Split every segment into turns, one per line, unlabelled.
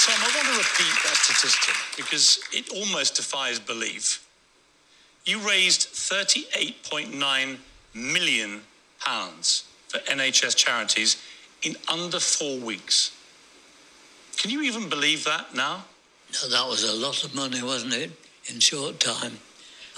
Tom, I want to repeat that statistic because it almost defies belief. You raised 38.9 million pounds for NHS charities in under four weeks. Can you even believe that now?
No, that was a lot of money, wasn't it, in short time?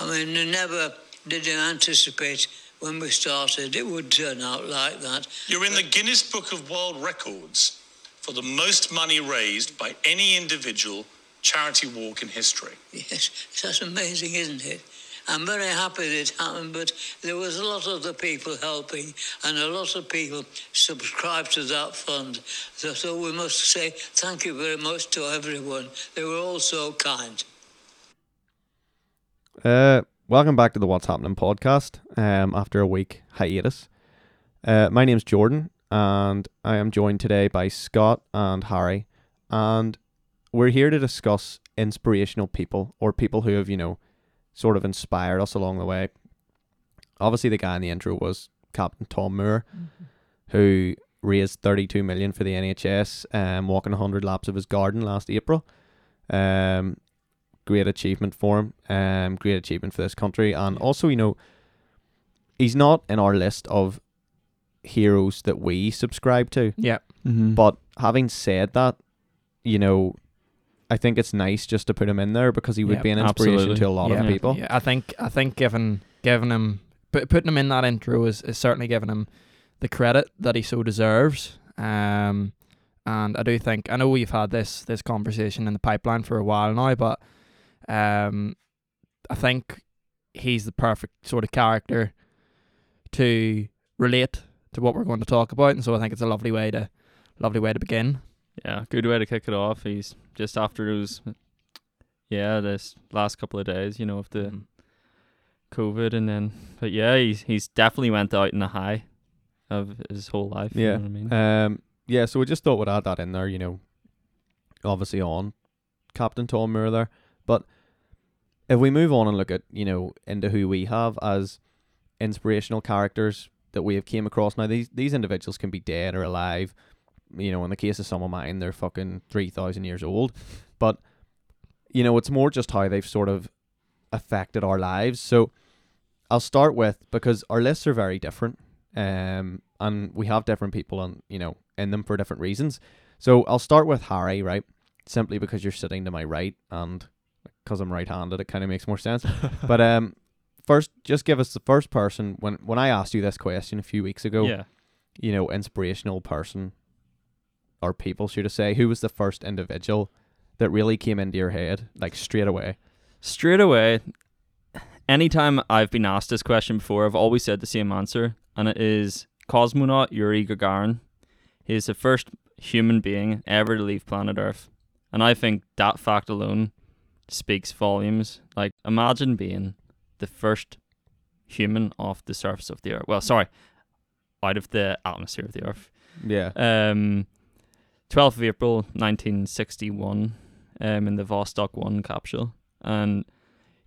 I mean, you never did you anticipate when we started it would turn out like that.
You're in the Guinness Book of World Records for the most money raised by any individual charity walk in history.
Yes, that's amazing, isn't it? I'm very happy that it happened, but there was a lot of the people helping, and a lot of people subscribed to that fund. So, so we must say thank you very much to everyone. They were all so kind.
Uh, welcome back to the What's Happening podcast. Um, after a week hiatus, uh, my name's Jordan, and I am joined today by Scott and Harry, and we're here to discuss inspirational people or people who have you know sort of inspired us along the way. Obviously, the guy in the intro was Captain Tom Moore, who raised 32 million for the NHS, um, walking 100 laps of his garden last April. Um, great achievement for him. Um, great achievement for this country, and also you know, he's not in our list of heroes that we subscribe to.
Yeah.
Mm-hmm.
But having said that, you know, I think it's nice just to put him in there because he would
Yeah,
be an inspiration
absolutely.
to a lot
yeah,
of people.
Yeah, I think I think giving giving him put, putting him in that intro is, is certainly giving him the credit that he so deserves. Um, and I do think I know we've had this this conversation in the pipeline for a while now, but um, I think he's the perfect sort of character to relate to what we're going to talk about, and so I think it's a lovely way to lovely way to begin.
Yeah, good way to kick it off. He's just after those, yeah, this last couple of days, you know, of the
Mm.
COVID, and then, but yeah, he's he's definitely went out in the high of his whole life.
Yeah.
you know what I mean.
Um, yeah, so we just thought we'd add that in there, you know, obviously on Captain Tom Moore there. But if we move on and look at, you know, into who we have as inspirational characters that we have came across now, these these individuals can be dead or alive. You know, in the case of some of mine, they're fucking three thousand years old. But you know, it's more just how they've sort of affected our lives. So I'll start with because our lists are very different um, and we have different people on you know in them for different reasons. So I'll start with Harry, right? Simply because you're sitting to my right, and because I'm right-handed, it kind of makes more sense. but um, first, just give us the first person when when I asked you this question a few weeks ago.
yeah,
You know, inspirational person or people, should I say? Who was the first individual that really came into your head, like straight away?
straight away. Anytime I've been asked this question before, I've always said the same answer, and it is cosmonaut Yuri Gagarin. He is the first human being ever to leave planet Earth, and I think that fact alone speaks volumes. Like, imagine being the first human off the surface of the Earth. Well, sorry, out of the atmosphere of the Earth.
Yeah.
Um, 12th of April 1961 um, in the Vostok 1 capsule. And,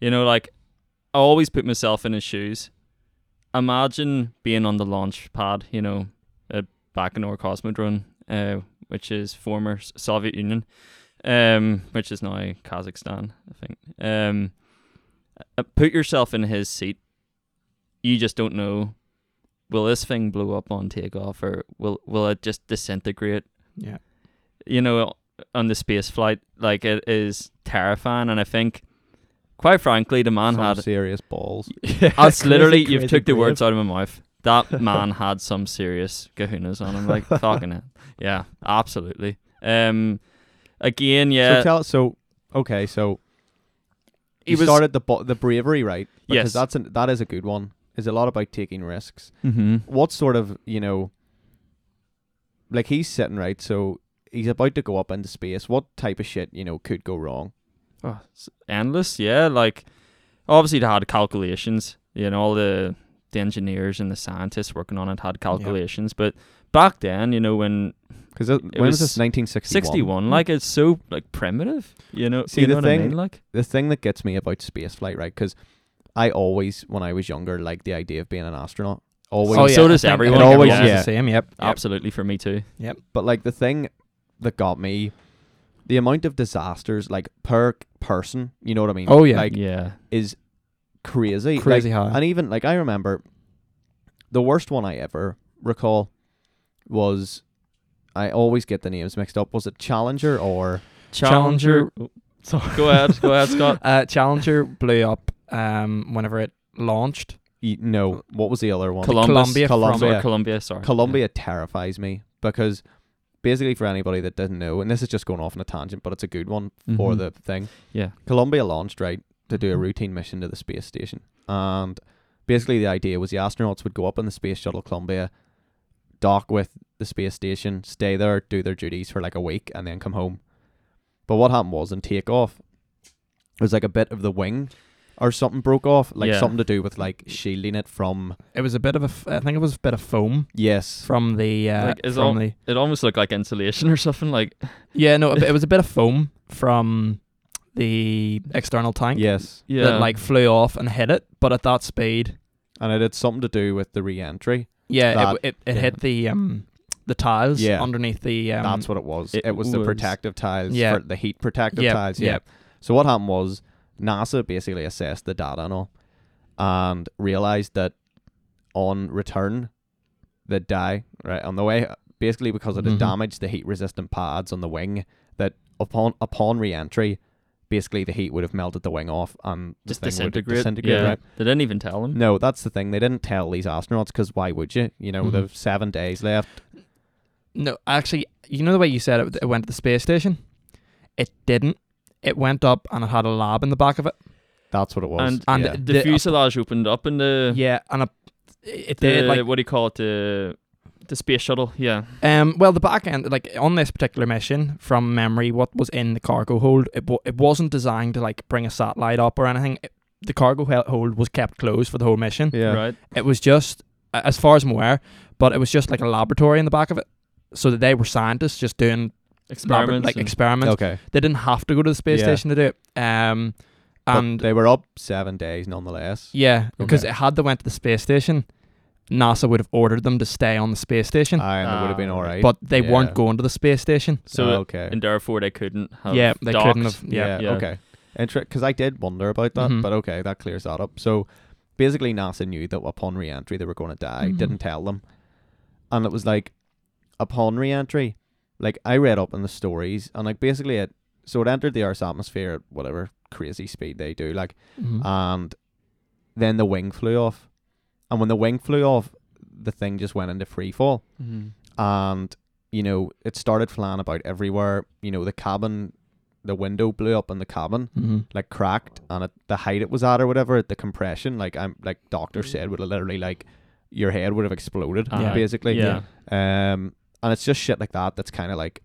you know, like, I always put myself in his shoes. Imagine being on the launch pad, you know, at Baikonur Cosmodrome, uh, which is former Soviet Union, um, which is now Kazakhstan, I think. Um, put yourself in his seat. You just don't know will this thing blow up on takeoff or will will it just disintegrate
Yeah.
you know on the space flight like it is terrifying and i think quite frankly the man
Some
had
serious balls.
that's literally
Crazy,
you've
crazy
took the
brave.
words out of my mouth that man had some serious kahunas on him like fucking it yeah absolutely um again yeah
So tell. So okay, so you
was
started the the bravery, right?
Yes.
Because that's an, that is a good one. Is a lot about taking risks.
mm-hmm.
What sort of you know, like he's sitting right, so he's about to go up into space. What type of shit you know could go wrong?
Oh, endless, yeah. Like obviously they had calculations, you know, all the the engineers and the scientists working on it had calculations, but back then, you know, when
Because when
It
was
was
this? Nineteen sixty
61, hmm. like it's so like primitive, you know.
See,
you know
the
what I
thing-
mean? Like
the thing that gets me about space flight, right? Because I always, when I was younger, liked the idea of being an astronaut. Always.
Oh, so does everyone.
I
Always,
everyone's
yeah.
the same. Yep.
absolutely for me too. Yep.
But like the thing that got me the amount of disasters like per person, you know what I mean?
Oh, yeah.
like
yeah.
is crazy.
Crazy
like,
high.
And even like I remember the worst one I ever recall was I always get the names mixed up. Was it Challenger or
Challenger-
Oh, sorry. Go ahead. Go ahead, Scott.
Uh, Challenger blew up um, whenever it launched.
y- no? What was the other one?
Columbus.
Columbia from-
Columbia.
Or Columbia, sorry.
Columbia terrifies me because basically for anybody that didn't know, and this is just going off on a tangent, but it's a good one for
Mhm.
the thing.
Yeah.
Columbia launched right to do a routine mission to the space station, and basically the idea was the astronauts would go up in the space shuttle Columbia, dock with the space station, stay there, do their duties for like a week, and then come home. But what happened was in takeoff, it was like a bit of the wing or something broke off, like
Yeah.
something to do with like shielding it from
It was a bit of a, f- I think it was a bit of foam
yes,
from the, uh,
Like, is
from
all-
the,
It almost looked like insulation or something. Like,
yeah, no, it was a bit of foam from the external tank
yes,
yeah.
that like flew off and hit it, but at that speed,
and it had something to do with the re-entry.
Yeah, it, it, it
yeah.
hit the um the tiles
Yeah.
underneath the um.
That's what it was.
it
It, was the
was-
protective tiles
Yeah.
for the heat protective
Yep,
tiles. Yeah.
yep.
So what happened was NASA basically assessed the data and all, and realized that on return, the die right on the way, basically because it had
Mhm.
damaged the heat resistant pads on the wing, that upon upon re-entry, basically the heat would have melted the wing off and the
just
thing would
disintegrate.
disintegrate.
yeah.
Right?
They didn't even tell him.
No, that's the thing. They didn't tell these astronauts because why would you? You know,
Mhm.
they've seven days left.
No, actually, you know the way you said it, it went to the space station. It didn't. It went up and it had a lab in the back of it.
That's what it was.
And,
And
yeah.
the,
the-
fuselage opened up in the,
Yeah, and a, it
the
did like
what do you call it? The the space shuttle. Yeah.
Um, well, the back end, like on this particular mission, from memory, what was in the cargo hold, it, w- it wasn't designed to like bring a satellite up or anything. It, the cargo hold was kept closed for the whole mission.
yeah.
Right.
It was just, as far as I'm aware, but it was just like a laboratory in the back of it, so that they were scientists just doing labor-
Experiments.
like experiments.
Okay.
They didn't have to go to the space
Yeah.
station to do it. Um,
But
and
they were up seven days nonetheless.
yeah, because
Okay.
it had they went to the space station, NASA would have ordered them to stay on the space station,
Aye, and it would have been
Ah,
all right.
but they
yeah.
weren't going to the space station.
so
Oh, okay.
and therefore they couldn't have.
yeah, they
docked.
couldn't have. Yeah,
yeah.
Okay. Because I did wonder about that,
Mhm.
but okay, that clears that up. So basically, NASA knew that upon re-entry they were going to die.
Mhm.
Didn't tell them, and it was like upon re-entry, like I read up in the stories, and like basically it. So it entered the Earth's atmosphere at whatever crazy speed they do, like,
Mhm.
and then the wing flew off, and when the wing flew off, the thing just went into free fall.
Mhm.
and you know it started flying about everywhere. You know the cabin, the window blew up in the cabin,
Mhm.
like cracked, and at the height it was at or whatever, the compression, like I'm like doctors said, would have literally like your head would have exploded
Aye.
basically.
Yeah.
Um, and it's just shit like that. That's kind of like,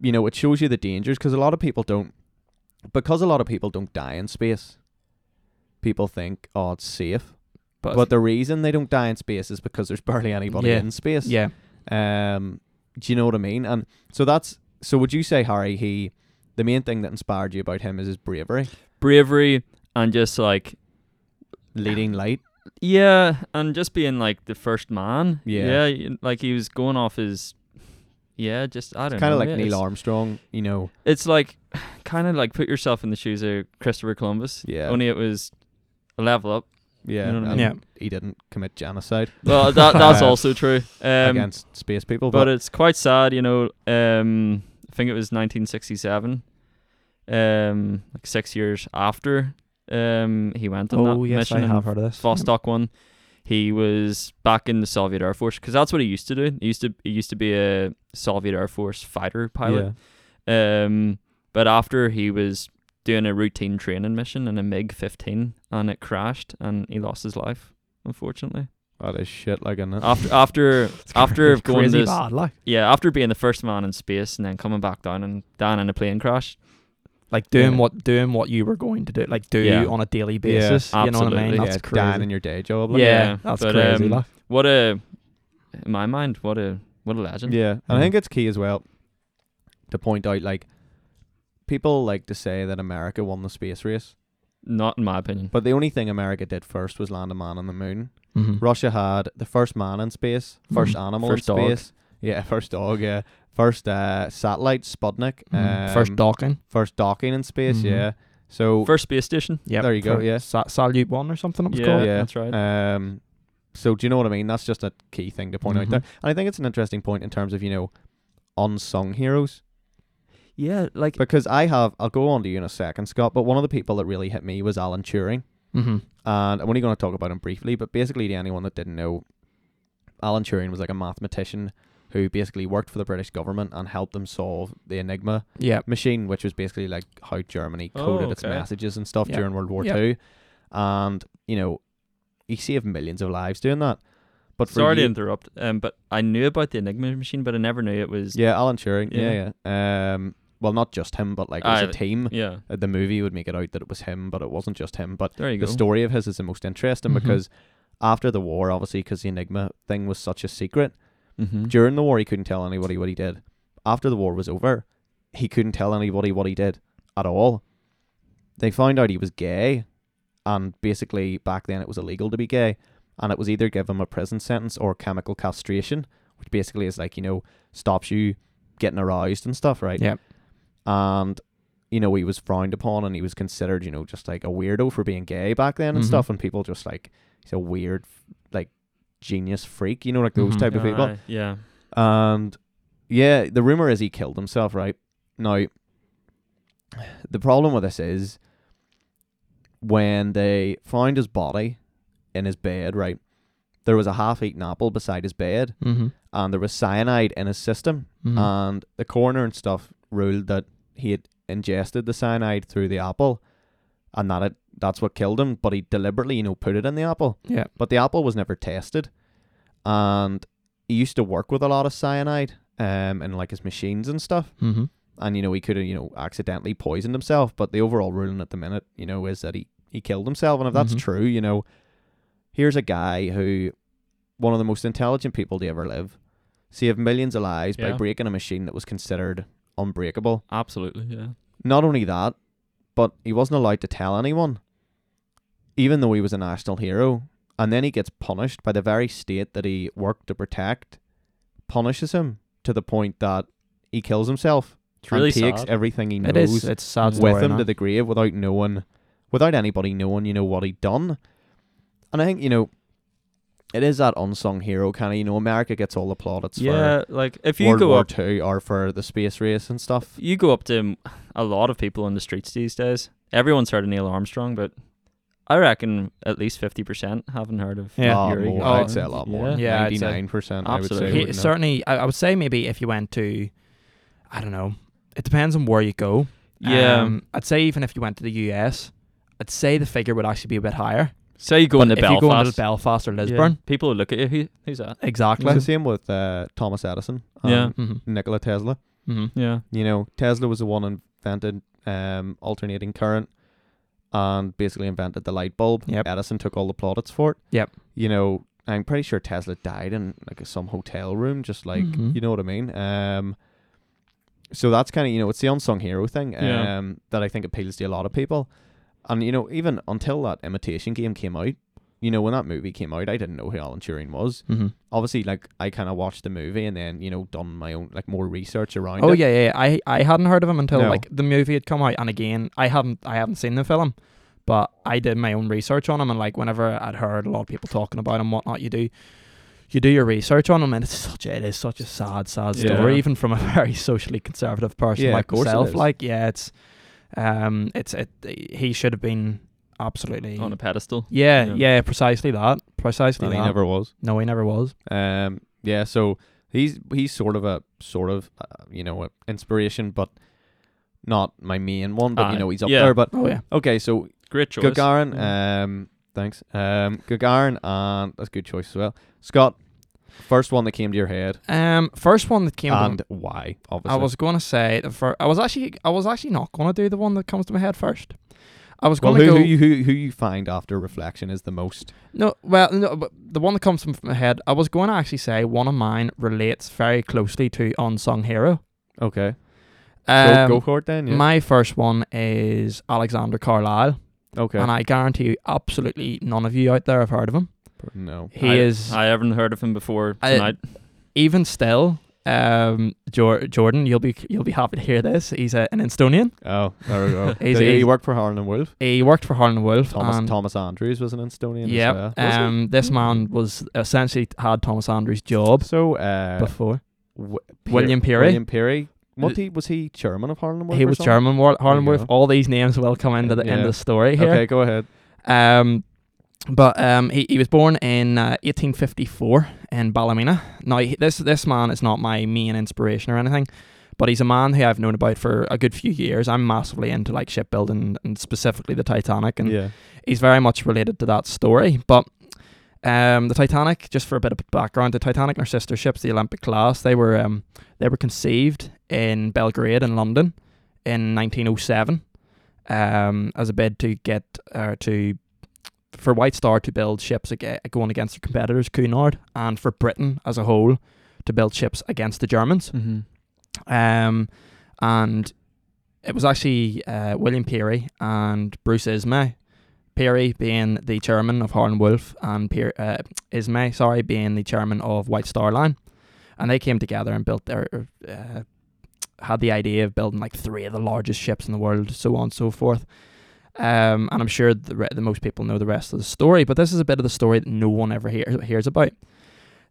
you know, it shows you the dangers because a lot of people don't, because a lot of people don't die in space. People think, oh, it's safe.
But,
But the reason they don't die in space is because there's barely anybody
Yeah.
in space.
yeah,
Um, do you know what I mean? And so that's so. Would you say Harry? He, the main thing that inspired you about him is his bravery,
Bravery and just like
leading light.
yeah, and just being like the first man.
Yeah.
Yeah. Like he was going off his. Yeah, just I don't
It's
Kind
of like Neil Armstrong. You know.
It's like kind of like put yourself in the shoes of Christopher Columbus.
Yeah.
Only it was a level up.
Yeah.
You know what I
and
mean?
He didn't commit genocide
Well, that that's also true. Um,
against space people,
but
but,
it's quite sad, you know. Um, I think it was 1967. Um, like six years after um he went on
oh
that
yes,
mission
I
in
have heard of this.
Vostok one. He was back in the Soviet Air Force because that's what he used to do. He used to he used to be a Soviet Air Force fighter pilot. Yeah. Um, but after he was doing a routine training mission in a MiG 15 and it crashed and he lost his life, unfortunately.
that is shit. Like in it.
After after after going
crazy
this,
bad, like
yeah, after being the first man in space and then coming back down and down in a plane crash.
like doing
Yeah.
what doing what you were going to do, like do
Yeah.
on a daily
Yeah,
basis. you know what I mean?
absolutely.
That's
yeah,
crazy.
dying in your day job. Like.
yeah,
Yeah,
that's
but,
crazy.
um,
like.
What a in my mind, what a what a legend.
Yeah, and I think it's key as well to point out like people like to say that America won the space race,
Not in my opinion.
but the only thing America did first was land a man on the moon.
Mhm.
Russia had the first man in space, 1st
Mhm.
animal
First
in
dog.
space. Yeah, first dog. Yeah, first uh, satellite Sputnik.
Mhm. First
um,
docking.
First docking in space.
Mhm.
Yeah. So
First space station.
Yeah,
there you go, yeah.
Sa- Salyut One or something. It was
Yeah,
called.
Yeah.
that's right.
Um, so do you know what I mean? That's just a key thing to point out
Mhm.
there, and I think it's an interesting point in terms of you know, unsung heroes
yeah, like
because I have. I'll go on to you in a second, Scott. But one of the people that really hit me was Alan Turing,
Mm-hmm.
and I'm only going to talk about him briefly. But basically, to anyone that didn't know, Alan Turing was like a mathematician who basically worked for the British government and helped them solve the Enigma
Yeah.
machine, which was basically like how Germany
Oh,
coded its messages and stuff
Yeah.
during World War
Yeah.
Two, and you know, he saved millions of lives doing that. But for
sorry to interrupt. Um, but I knew about the Enigma machine, but I never knew it was.
yeah, Alan Turing, yeah,
Yeah.
yeah. Um, well, not just him, but like as a team.
Yeah.
Uh, The movie would make it out that it was him, but it wasn't just him. But the
go.
story of his is the most interesting
Mhm.
because after the war, obviously, because the Enigma thing was such a secret,
Mm-hmm.
during the war he couldn't tell anybody what he did. After the war was over, he couldn't tell anybody what he did at all. They found out he was gay, and basically back then it was illegal to be gay, and it was either give him a prison sentence or chemical castration, which basically is like you know stops you getting aroused and stuff, right?
Yeah.
And you know he was frowned upon, and he was considered you know just like a weirdo for being gay back then and
Mhm.
stuff, and people just like he's a weird like genius freak, you know, like those
Mhm.
type of people.
Aye, yeah.
And yeah, the rumor is he killed himself, right? Now, the problem with this is when they found his body in his bed, right? There was a half eaten apple beside his bed,
Mm-hmm.
and there was cyanide in his system.
Mhm.
And the coroner and stuff ruled that he had ingested the cyanide through the apple, and that it that's what killed him. But he deliberately, you know, put it in the apple.
yeah.
But the apple was never tested, and he used to work with a lot of cyanide, um, in like his machines and stuff.
Mm-hmm.
And you know, he could have, you know, accidentally poisoned himself. But the overall ruling at the minute, you know, is that he he killed himself. And if that's
Mhm.
true, you know, here's a guy who, one of the most intelligent people to ever live, saved millions of lives by breaking a machine that was considered unbreakable.
Absolutely. Yeah.
Not only that, but he wasn't allowed to tell anyone, even though he was a national hero. And then he gets punished by the very state that he worked to protect, punishes him to the point that he kills himself
It's really
and takes
sad.
everything he knows
is. It's sad
with
story.
him to the grave without knowing, without anybody knowing, you know, what he'd done. And I think, you know, it is that unsung hero kind of, you know, America gets all the plaudits
yeah. Like if you
World
go
War
up,
Two or for the space race and stuff.
you go up to a lot of people in the streets these days. Everyone's heard of Neil Armstrong, but I reckon at least fifty percent haven't heard of
Yeah.
Oh,
Yuri.
more,
Oh,
I'd say a lot more.
yeah.
Yeah, I'd say-
99%, I would say.
Absolutely.
He, certainly, I, I would say maybe if you went to, I don't know, it depends on where you go.
Yeah.
Um, I'd say even if you went to the US, I'd say the figure would actually be a bit higher.
Say you go
but
into
if
Belfast.
you go into Belfast or
yeah,
Lisburn,
people would look at you. Who, who's that?
exactly.
It's the same with uh, Thomas Edison and
Yeah.
Mm-hmm.
Nikola Tesla.
Mm-hmm.
Yeah.
You know, Tesla was the one who invented um, alternating current and basically invented the light bulb.
Yep.
Edison took all the plaudits for it.
Yep.
You know, I'm pretty sure Tesla died in like some hotel room, just like
Mhm.
you know what I mean. Um, so that's kind of you know it's the unsung hero thing um,
Yeah.
that I think appeals to a lot of people, and you know even until that Imitation Game came out, you know when that movie came out, I didn't know who Alan Turing was.
Mm-hmm.
Obviously, like I kind of watched the movie and then you know done my own like more research around
Oh
it.
yeah, yeah. yeah. I I hadn't heard of him until
No.
like the movie had come out, and again, I haven't I haven't seen the film, but I did my own research on him, and like whenever I'd heard a lot of people talking about him, whatnot, you do. You do your research on him, and it's such a, it is such a sad, sad
Yeah.
story, even from a very socially conservative person
Yeah,
like myself. Like, yeah, it's, um, it's it. He should have been absolutely
On a pedestal.
Yeah,
Yeah.
yeah, precisely that. Precisely
and
that.
he never was.
no, he never was.
Um, yeah, so he's he's sort of a sort of uh, you know a inspiration, but not my main one. But
Aye.
you know he's up
Yeah.
there. But
Oh yeah.
okay, so
Great choice.
Gagarin,
Yeah.
um, thanks. Um, Gagarin, and that's a good choice as well. Scott, first one that came to your head,
Um, first one that came. to
and why? Obviously,
I was going to say the first. I was actually. I was actually not going to do the one that comes to my head first. I was
well,
going
who,
to
who
go.
you who, who you find after reflection is the most.
no, well, no, but the one that comes from my head. I was going to actually say one of mine relates very closely to unsung hero.
Okay,
Um,
go, go for it then. Yeah.
My first one is Alexander Carlisle,
okay.
and I guarantee you, absolutely none of you out there have heard of him.
No.
He
I,
is
I haven't heard of him before
I-
tonight.
even still, Um, Jor- Jordan, you'll be you'll be happy to hear this. He's a, an Instonian.
Oh, there we go.
He's-
Did he worked for Harland and Wolff.
He worked for Harland Wolff.
Thomas
and
Thomas Andrews was an Instonian
Yep.
as well. Was he?
Um, this man was essentially had Thomas Andrews' job
So, uh,
before.
w-
William Pirrie.
William Pirrie. What he was he chairman of Harland Wolff?
He
or
was
something?
German. War- Harlan
you
Wolf. All these names will come into the end of the story here.
Okay, go ahead.
Um, but um, he, he was born in uh, 1854 in Ballymena. Now he, this this man is not my main inspiration or anything, but he's a man who I've known about for a good few years. I'm massively into like shipbuilding and specifically the Titanic, and
yeah.
he's very much related to that story. But um, the Titanic, just for a bit of background, the Titanic and her sister ships, the Olympic class, they were um, they were conceived in Belgrade in London in 1907 um, as a bid to get uh, to for White Star to build ships going against their competitors, Cunard, and for Britain as a whole to build ships against the Germans.
Mm-hmm.
Um, and it was actually uh, William Pirrie and Bruce Ismay. Pirrie being the chairman of Harland Wolff and Pear, uh, Ismay, sorry, being the chairman of White Star Line. And they came together and built their, uh, had the idea of building like three of the largest ships in the world, so on and so forth. Um, and I'm sure the, re- the most people know the rest of the story, but this is a bit of the story that no one ever hear- hears about.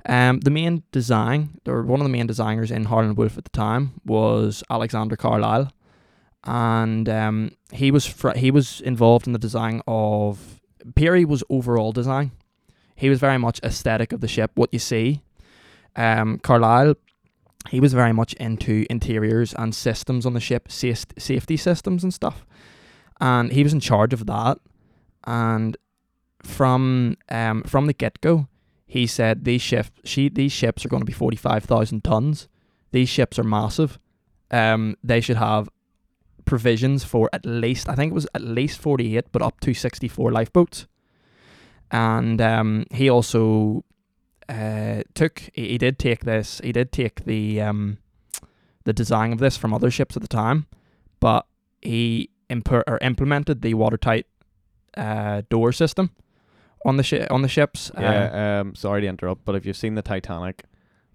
Um, the main design, or one of the main designers in Harland Wolff at the time, was Alexander Carlisle, and um, he was fr- he was involved in the design of Pirrie was overall design. He was very much aesthetic of the ship, what you see. Um, Carlisle, he was very much into interiors and systems on the ship, sa- safety systems and stuff, and he was in charge of that. And from um from the get go, he said these ships she these ships are going to be forty five thousand tons. These ships are massive. Um, they should have provisions for at least I think it was at least forty eight, but up to sixty four lifeboats. And um, he also uh, took he, he did take this he did take the um, the design of this from other ships at the time, but he imp- or implemented the watertight uh, door system on the shi- on the ships. Uh,
Yeah, um, sorry to interrupt, but if you've seen the Titanic,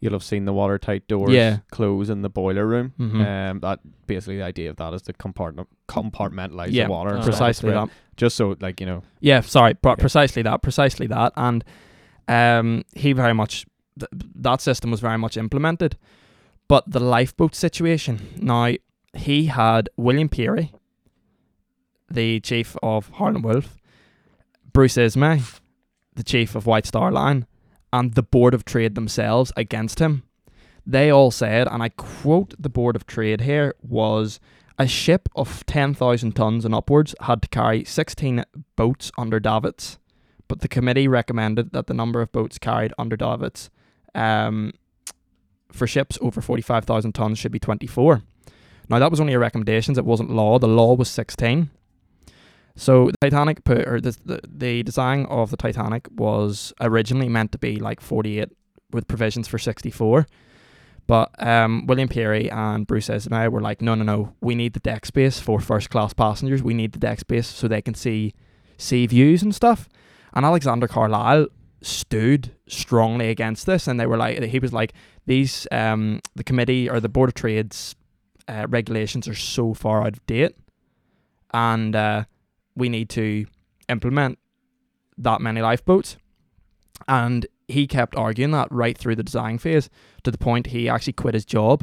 you'll have seen the watertight doors
Yeah.
close in the boiler room.
Mhm.
Um, that basically the idea of that is to compartment compartmentalize
Yeah,
the water, and stuff,
precisely that.
Just so, like you know,
Yeah, sorry, but
Yeah.
precisely that, precisely that, and um, he very much th- that system was very much implemented, but the lifeboat situation. Now he had William Pirrie, the chief of Harland Wolff, Bruce Ismay, the chief of White Star Line, and the Board of Trade themselves against him. They all said, and I quote the Board of Trade here, was a ship of 10,000 tons and upwards had to carry 16 boats under davits, but the committee recommended that the number of boats carried under davits um, for ships over 45,000 tons should be 24. Now, that was only a recommendation, it wasn't law. The law was 16. So the Titanic put or the, the the design of the Titanic was originally meant to be like 48 with provisions for 64. But um, William Pirrie and Bruce Ismay were like, no, no, no, we need the deck space for first class passengers. We need the deck space so they can see sea views and stuff. And Alexander Carlisle stood strongly against this, and they were like, he was like, these um the committee or the board of trades uh, regulations are so far out of date, and uh, we need to implement that many lifeboats. And he kept arguing that right through the design phase to the point he actually quit his job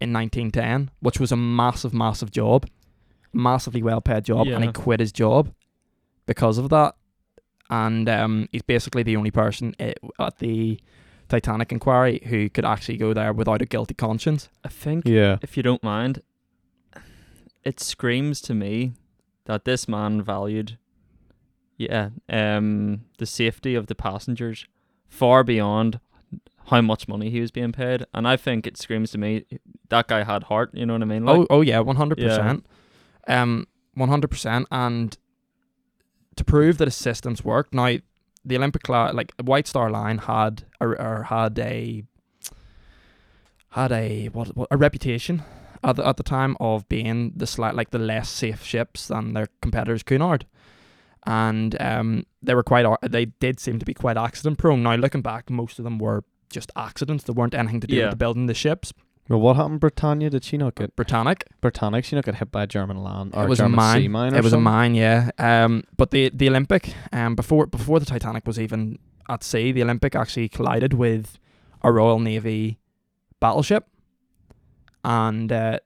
in 1910, which was a massive, massive job, massively well paid job, and he quit his job because of that. And um, he's basically the only person i- at the Titanic inquiry who could actually go there without a guilty conscience.
I think,
yeah,
if you don't mind, it screams to me that this man valued, yeah, um, the safety of the passengers far beyond how much money he was being paid. And I think it screams to me that guy had heart. You know what I mean? Like,
oh, oh yeah, one hundred percent. Um, one hundred percent. And to prove that his systems work, now the Olympic cla- like White Star Line had or, or had a had a what, what a reputation at the, at the time of being the slight like the less safe ships than their competitors Cunard. And um, they were quite they did seem to be quite accident prone. Now looking back, most of them were just accidents. There weren't anything to do
Yeah.
with the building the ships.
Well, what happened, Britannia? Did she not get
Britannic.
Britannic? She not get hit by a German land or
it was a
German
mine.
sea mine? Or
it was a mine, yeah. Um, but the the Olympic, um, before before the Titanic was even at sea, the Olympic actually collided with a Royal Navy battleship, and uh,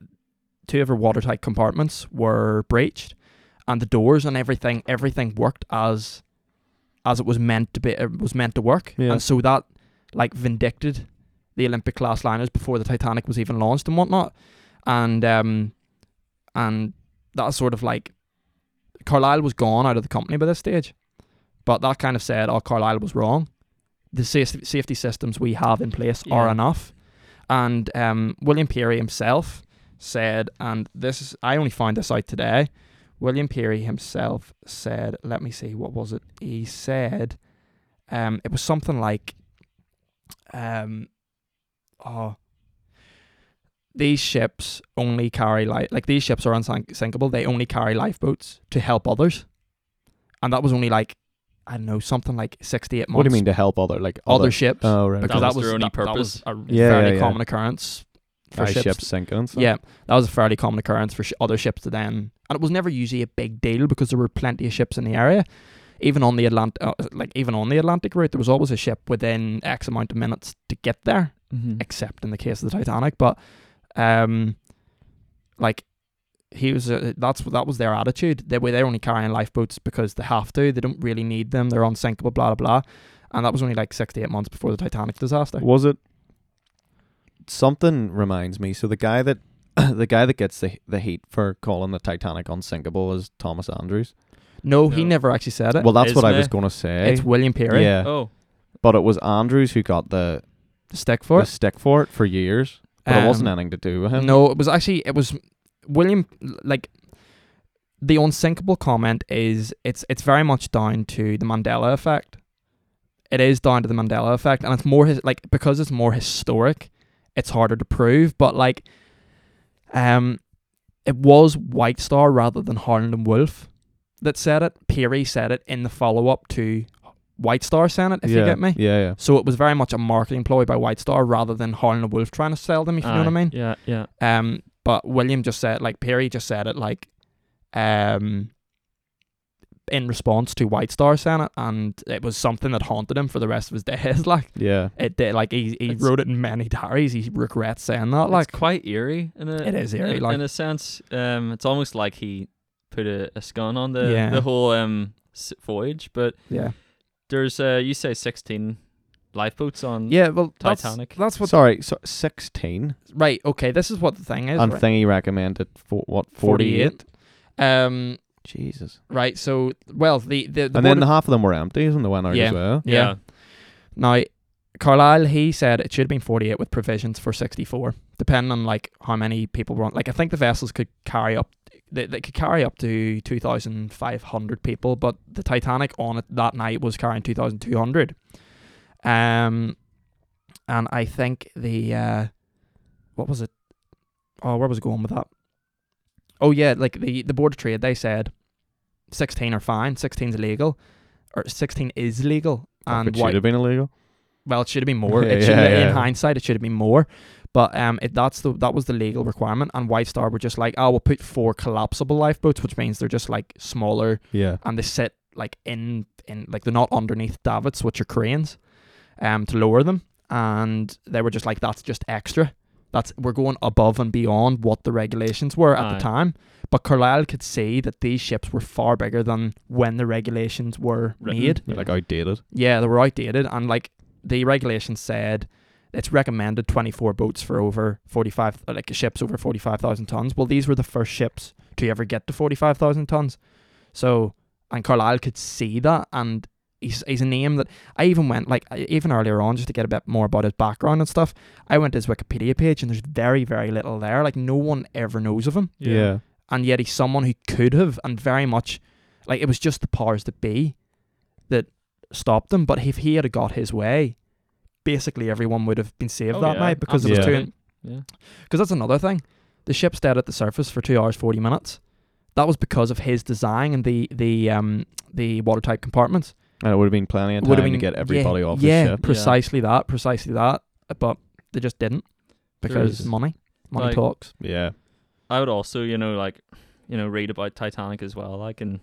two of her watertight compartments were breached, and the doors and everything everything worked as as it was meant to be. It was meant to work,
Yeah.
and so that like vindicted the Olympic class liners before the Titanic was even launched and whatnot, and um, and that's sort of like Carlisle was gone out of the company by this stage, but that kind of said, oh, Carlisle was wrong. The safety systems we have in place are enough, and um, William Pirrie himself said, and this is I only found this out today. William Pirrie himself said, let me see, what was it? He said, um, it was something like, um, oh, these ships only carry life like these ships are unsinkable. They only carry lifeboats to help others, and that was only like I don't know something like sixty eight months.
What do you mean to help other like
Other, ships?
Oh right.
because
That
that,
was their only
that, that was
purpose?
a
Yeah,
fairly
yeah, yeah.
common occurrence for ships.
ships sinking and stuff.
Yeah, that was a fairly common occurrence for sh- other ships to then, and it was never usually a big deal because there were plenty of ships in the area. Even on the Atlantic, uh, like even on the Atlantic route, there was always a ship within X amount of minutes to get there
Mm-hmm.
except in the case of the Titanic. But um, like he was, uh, that's that was their attitude. They were they're only carrying lifeboats because they have to. They don't really need them. They're unsinkable. Blah blah blah. And that was only like six to eight months before the Titanic disaster.
Was it something reminds me? So the guy that the guy that gets the the heat for calling the Titanic unsinkable is Thomas Andrews.
No, he never actually said it.
Well, that's what I
Isn't
was
it?
going to say.
it's William Pirrie.
Yeah,
Oh,
but it was Andrews who got the
the stick for
the
it.
stick for it for years, but it wasn't
Um,
anything to do with him.
No, it was actually it was William like the unsinkable comment is it's it's very much down to the Mandela effect. It is down to the Mandela effect, and it's more his like because it's more historic, it's harder to prove. But like, um, it was White Star rather than Harland and Wolff that said it. Pirrie said it in the follow up to White Star saying it. If
yeah,
you get me.
Yeah, yeah.
So it was very much a marketing ploy by White Star rather than Harland and Wolff trying to sell them. If you know what I mean.
Yeah, yeah.
Um, but William just said, like Pirrie just said it, like, um, in response to White Star saying it, and it was something that haunted him for the rest of his days. Like
Yeah.
it did, like he he
It's-
wrote it in many diaries. He regrets saying that. Like
it's quite eerie in a
It is eerie,
in,
like-
in a sense. Um, it's almost like he put a, a scun on the
Yeah.
the whole um voyage. But
yeah,
there's uh, you say sixteen lifeboats on
yeah. Well, that's,
Titanic.
That's what.
Sorry, so sixteen,
Right. Okay. This is what the thing is.
and
right?
Thingy recommended for what forty eight.
Um.
Jesus.
Right. So, well, the the, the
and then
board
the half of them were empty, and they went out
Yeah.
as well.
yeah. Now, Carlisle, he said it should have been 48 with provisions for 64, depending on like how many people were on. Like, I think the vessels could carry up, they, they could carry up to 2,500 people, but the Titanic on it that night was carrying 2,200. Um, and I think the, uh, what was it? Oh, where was it going with that? Oh, yeah, like the, the Board of Trade, they said 16 are fine, 16 is illegal, or 16 is legal. And
it
why,
should have been illegal.
well, it should have been more.
Yeah,
it should
yeah,
in
yeah.
hindsight, it should have been more. But um, it that's the that was the legal requirement, and White Star were just like, oh, we'll put four collapsible lifeboats, which means they're just like smaller,
Yeah.
and they sit like in in like they're not underneath davits, which are cranes, um, to lower them, and they were just like, that's just extra. That's we're going above and beyond what the regulations were at
Aye.
the time. But Carlisle could see that these ships were far bigger than when the regulations were
Written.
made.
Like outdated.
Yeah, they were outdated, and like the regulations said, it's recommended 24 boats for over 45, uh, like ships over 45,000 tons. Well, these were the first ships to ever get to 45,000 tons. So, and Carlisle could see that, and he's, he's a name that I even went, like, even earlier on, just to get a bit more about his background and stuff. I went to his Wikipedia page, and there's very, very little there. Like, no one ever knows of him
Yeah.
and yet he's someone who could have and very much like it was just the powers that be that stopped him. But if he had got his way, basically everyone would have been saved
Oh,
that
yeah,
night because it was
absolutely.
too.
Yeah.
Because that's another thing. The ship stayed at the surface for two hours forty minutes. That was because of his design and the the um the watertight compartments.
And it would have been plenty of time
would have
to get everybody
yeah,
off
yeah,
the ship.
precisely that, precisely that. But they just didn't because
is-
money, money
like-
talks.
Yeah.
I would also, you know, like, you know, read about Titanic as well. Like, and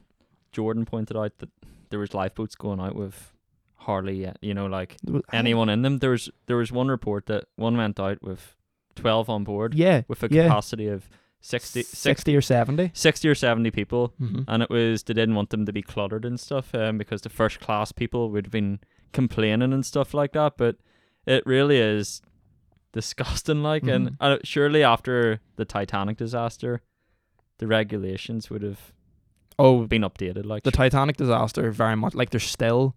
Jordan pointed out that there was lifeboats going out with hardly, uh, you know, like anyone in them. There was there was one report that one went out with twelve on board
Yeah,
with a
yeah.
capacity of 60, 60,
60 or 70.
60 or seventy people,
Mm-hmm.
and it was they didn't want them to be cluttered and stuff, um, because the first class people would have been complaining and stuff like that. But it really is disgusting. Like, and
Mhm.
uh, surely after the Titanic disaster, the regulations would have
Oh,
been updated. Like
the Titanic disaster very much like there's still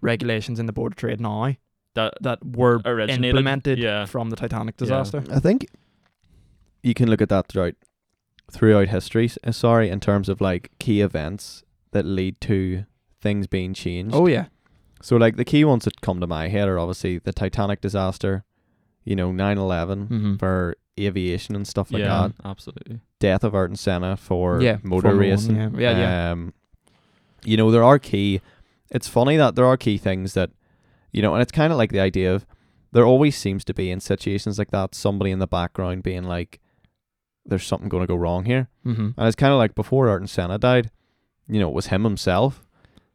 regulations in the board of trade now
that
that were
originated.
implemented
yeah.
from the Titanic
Yeah.
disaster.
I think you can look at that throughout throughout history. uh, Sorry, in terms of like key events that lead to things being changed.
Oh yeah,
So like the key ones that come to my head are obviously the Titanic disaster, you know, 9/11
mm-hmm.
for aviation and stuff like
yeah,
that.
absolutely.
Death of Ayrton Senna for
Yeah,
motor
Formula One,
racing.
yeah. Yeah, yeah.
Um, you know, there are key. It's funny that there are key things that, you know, and it's kind of like the idea of there always seems to be in situations like that somebody in the background being like, "There's something going to go wrong here,"
Mm-hmm.
and it's kind of like before Ayrton Senna died, you know, it was him himself.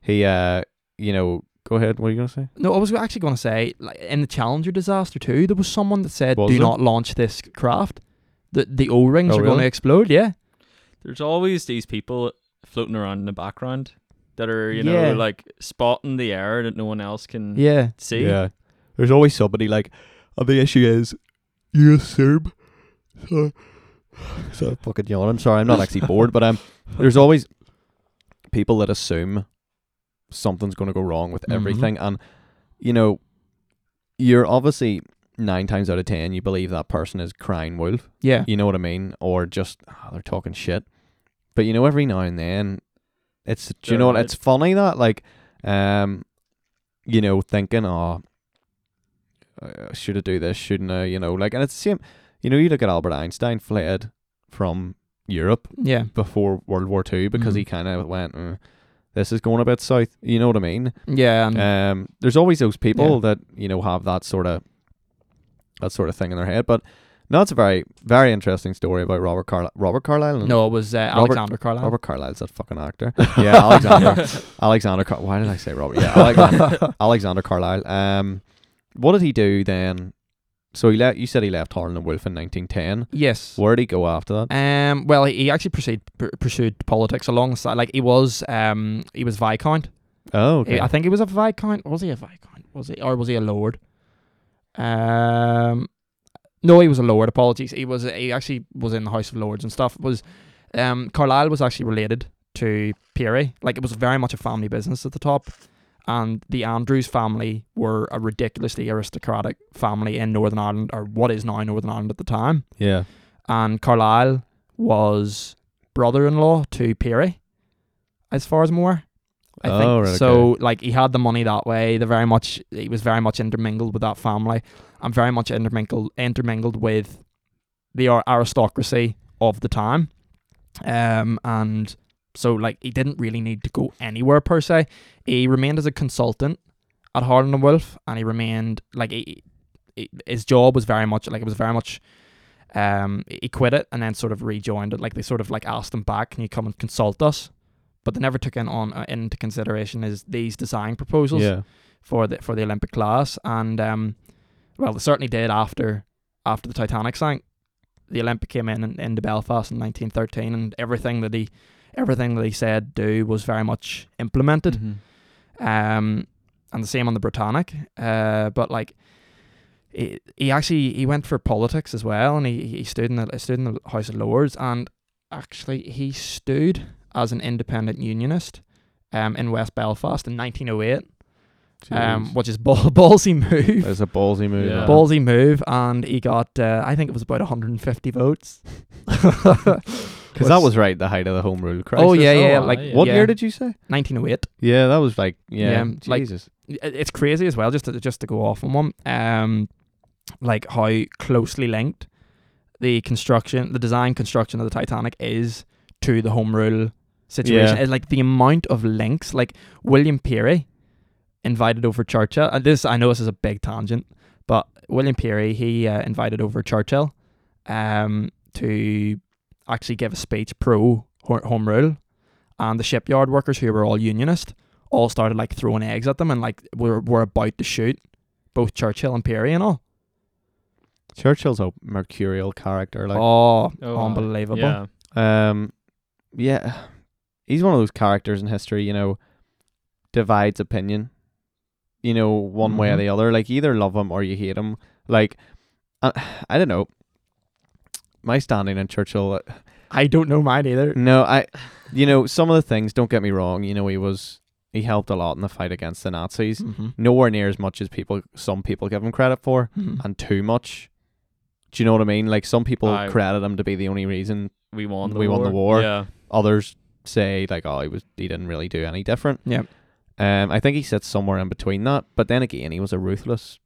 He, uh, you know, go ahead. What are you gonna say?
No, I was actually going to say, like in the Challenger disaster too, there was someone that said,
Was
"Do
there?
not launch this craft. The the O rings
Oh,
are going to explode." Yeah,
There's always these people floating around in the background that are, you
Yeah.
know, like spotting the error that no one else can
yeah.
see.
Yeah. There's always somebody like, and the issue is, you assume. So, so fucking yawning. Sorry, I'm not actually bored, but um, there's always people that assume something's going to go wrong with
Mhm.
everything, and you know, you're obviously nine times out of ten you believe that person is crying wolf.
Yeah.
You know what I mean, or just oh, they're talking shit. But you know, every now and then, it's do you
They're
know what?
right.
It's funny that like, um, you know, thinking, oh, uh, should I do this? Shouldn't I? You know, like, and it's the same. You know, you look at Albert Einstein fled from Europe
Yeah.
before World War Two because he
Mhm.
kind of went, "Uh, this is going a bit south. You know what I mean?
Yeah. And
Um, there's always those people
Mm. Yeah.
that you know have that sort of that sort of thing in their head. But no, it's a very very interesting story about Robert Carlyle. Robert Carlyle.
no, it was uh,
Robert-
Alexander Carlisle.
Robert Carlyle's that fucking actor. Yeah, Alexander. Alexander. Car- Why did I say Robert? Yeah, Alexander. Alexander Carlisle. Um, what did he do then? So he left. You said he left Harland and Wolff in 1910.
yes.
Where did he go after that?
Um. Well, he, he actually pursued pur- pursued politics alongside. Like he was. Um. He was viscount.
Oh, okay.
He- I think he was a viscount. Was he a viscount? Was he, or was he a lord? Um. No, he was a lord. Apologies. He was. He actually was in the House of Lords and stuff. Was. Um. Carlisle was actually related to Pirrie. Like it was very much a family business at the top. And the Andrews family were a ridiculously aristocratic family in Northern Ireland, or what is now Northern Ireland at the time
yeah.
and Carlisle was brother-in-law to Pirrie, as far as more. I
Oh,
think
right,
so. Like he had the money that way. The very much he was very much intermingled with that family, and very much intermingled intermingled with the aristocracy of the time. Um, and so like he didn't really need to go anywhere per se. He remained as a consultant at Harland and Wolff, and he remained like he, he, his job was very much like it was very much um he quit it and then sort of rejoined it like they sort of like asked him back can you come and consult us but they never took in on uh, into consideration his these design proposals
Yeah.
for the for the Olympic class and um well they certainly did after after the Titanic sank the Olympic came in, in into Belfast in 1913 and everything that he everything that he said do was very much implemented
Mhm.
um, and the same on the Britannic. Uh, but like, he, he actually he went for politics as well, and he he stood in the stood in the House of Lords, and actually he stood as an independent unionist, um, in West Belfast in 1908, um, which is ball, ballsy move.
It's a ballsy move.
Yeah.
Ballsy move, and he got uh, I think it was about 150 votes.
Because that was right the height of the home rule crisis.
Oh yeah, yeah,
Oh,
like
aye,
What
yeah,
year did you say?
1908.
Yeah, that was like yeah,
Yeah,
Jesus.
it- it's crazy as well just to just to go off on one um like how closely linked the construction the design construction of the titanic is to the home rule situation
Yeah.
It's like the amount of links like william pirrie invited over Churchill. And this, I know this is a big tangent, but William Pirrie, he uh, invited over Churchill um, to actually gave a speech pro home rule. And the shipyard workers, who were all unionist, all started like throwing eggs at them and like were, were about to shoot both Churchill and Pirrie and all.
Churchill's a mercurial character. Like,
oh,
Oh,
unbelievable.
Yeah.
um, yeah, he's one of those characters in history. You know, divides opinion. You know, one way or
Mhm.
the other. Like, either love him or you hate him. Like, uh, I don't know. My standing in Churchill. uh,
I don't know mine either.
No, I, you know, some of the things. Don't get me wrong. You know, he was he helped a lot in the fight against the Nazis.
Mm-hmm.
Nowhere near as much as people some people give him credit for,
Mhm.
and too much. Do you know what I mean? Like some people
Aye.
credit him to be the only reason.
We won the
We
war.
won the war.
Yeah.
Others say like, oh, he was he didn't really do any different.
Yep.
Um, I think he sits somewhere in between that. But then again, he was a ruthless.